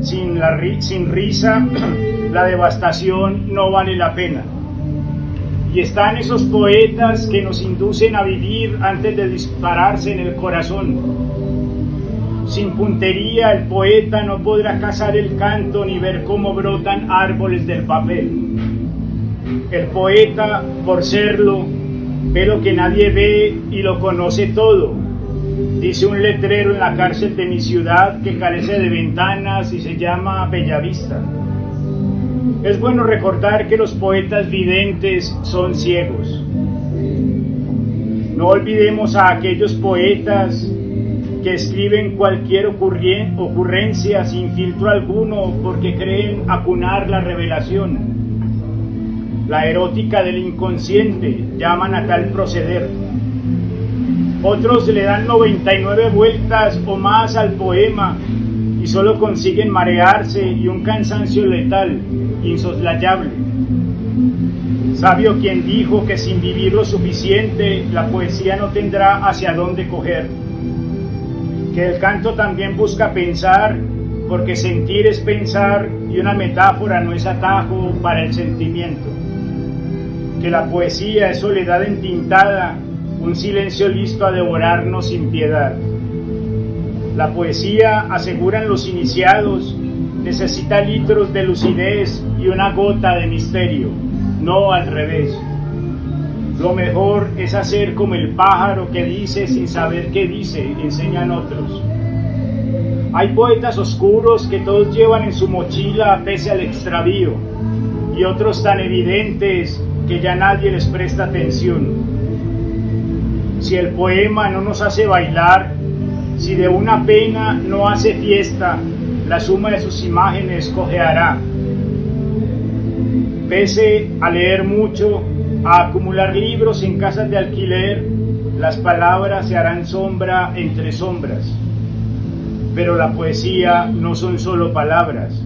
Sin, la sin risa, la devastación no vale la pena. Y están esos poetas que nos inducen a vivir antes de dispararse en el corazón. Sin puntería el poeta no podrá cazar el canto ni ver cómo brotan árboles del papel. El poeta, por serlo, ve lo que nadie ve y lo conoce todo. Dice un letrero en la cárcel de mi ciudad que carece de ventanas y se llama Bellavista. Es bueno recordar que los poetas videntes son ciegos. No olvidemos a aquellos poetas que escriben cualquier ocurrencia sin filtro alguno porque creen acunar la revelación. La erótica del inconsciente llaman a tal proceder. Otros le dan 99 vueltas o más al poema y solo consiguen marearse y un cansancio letal, insoslayable. Sabio quien dijo que sin vivir lo suficiente la poesía no tendrá hacia dónde coger. Que el canto también busca pensar, porque sentir es pensar y una metáfora no es atajo para el sentimiento. Que la poesía es soledad entintada, un silencio listo a devorarnos sin piedad. La poesía, aseguran los iniciados, necesita litros de lucidez y una gota de misterio, no al revés. Lo mejor es hacer como el pájaro que dice sin saber qué dice, enseñan otros. Hay poetas oscuros que todos llevan en su mochila pese al extravío, y otros tan evidentes que ya nadie les presta atención. Si el poema no nos hace bailar, si de una pena no hace fiesta, la suma de sus imágenes cojeará. Pese a leer mucho, a acumular libros en casas de alquiler, las palabras se harán sombra entre sombras. Pero la poesía no son solo palabras,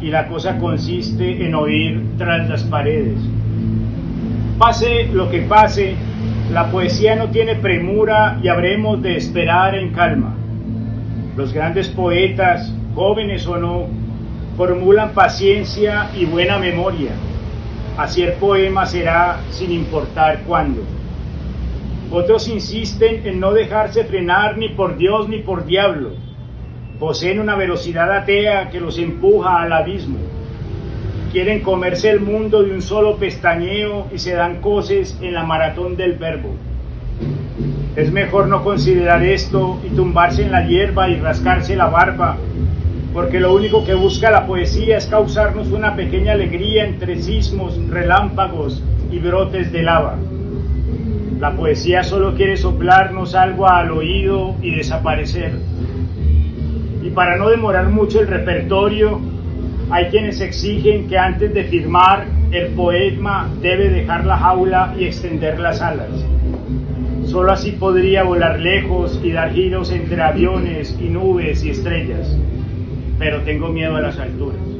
y la cosa consiste en oír tras las paredes. Pase lo que pase, la poesía no tiene premura y habremos de esperar en calma. Los grandes poetas, jóvenes o no, formulan paciencia y buena memoria. Así el poema será sin importar cuándo. Otros insisten en no dejarse frenar ni por Dios ni por diablo. Poseen una velocidad atea que los empuja al abismo. Quieren comerse el mundo de un solo pestañeo y se dan coces en la maratón del verbo. Es mejor no considerar esto y tumbarse en la hierba y rascarse la barba, porque lo único que busca la poesía es causarnos una pequeña alegría entre sismos, relámpagos y brotes de lava. La poesía solo quiere soplarnos algo al oído y desaparecer. Y para no demorar mucho el repertorio, hay quienes exigen que antes de firmar el poema debe dejar la jaula y extender las alas. Solo así podría volar lejos y dar giros entre aviones y nubes y estrellas. Pero tengo miedo a las alturas.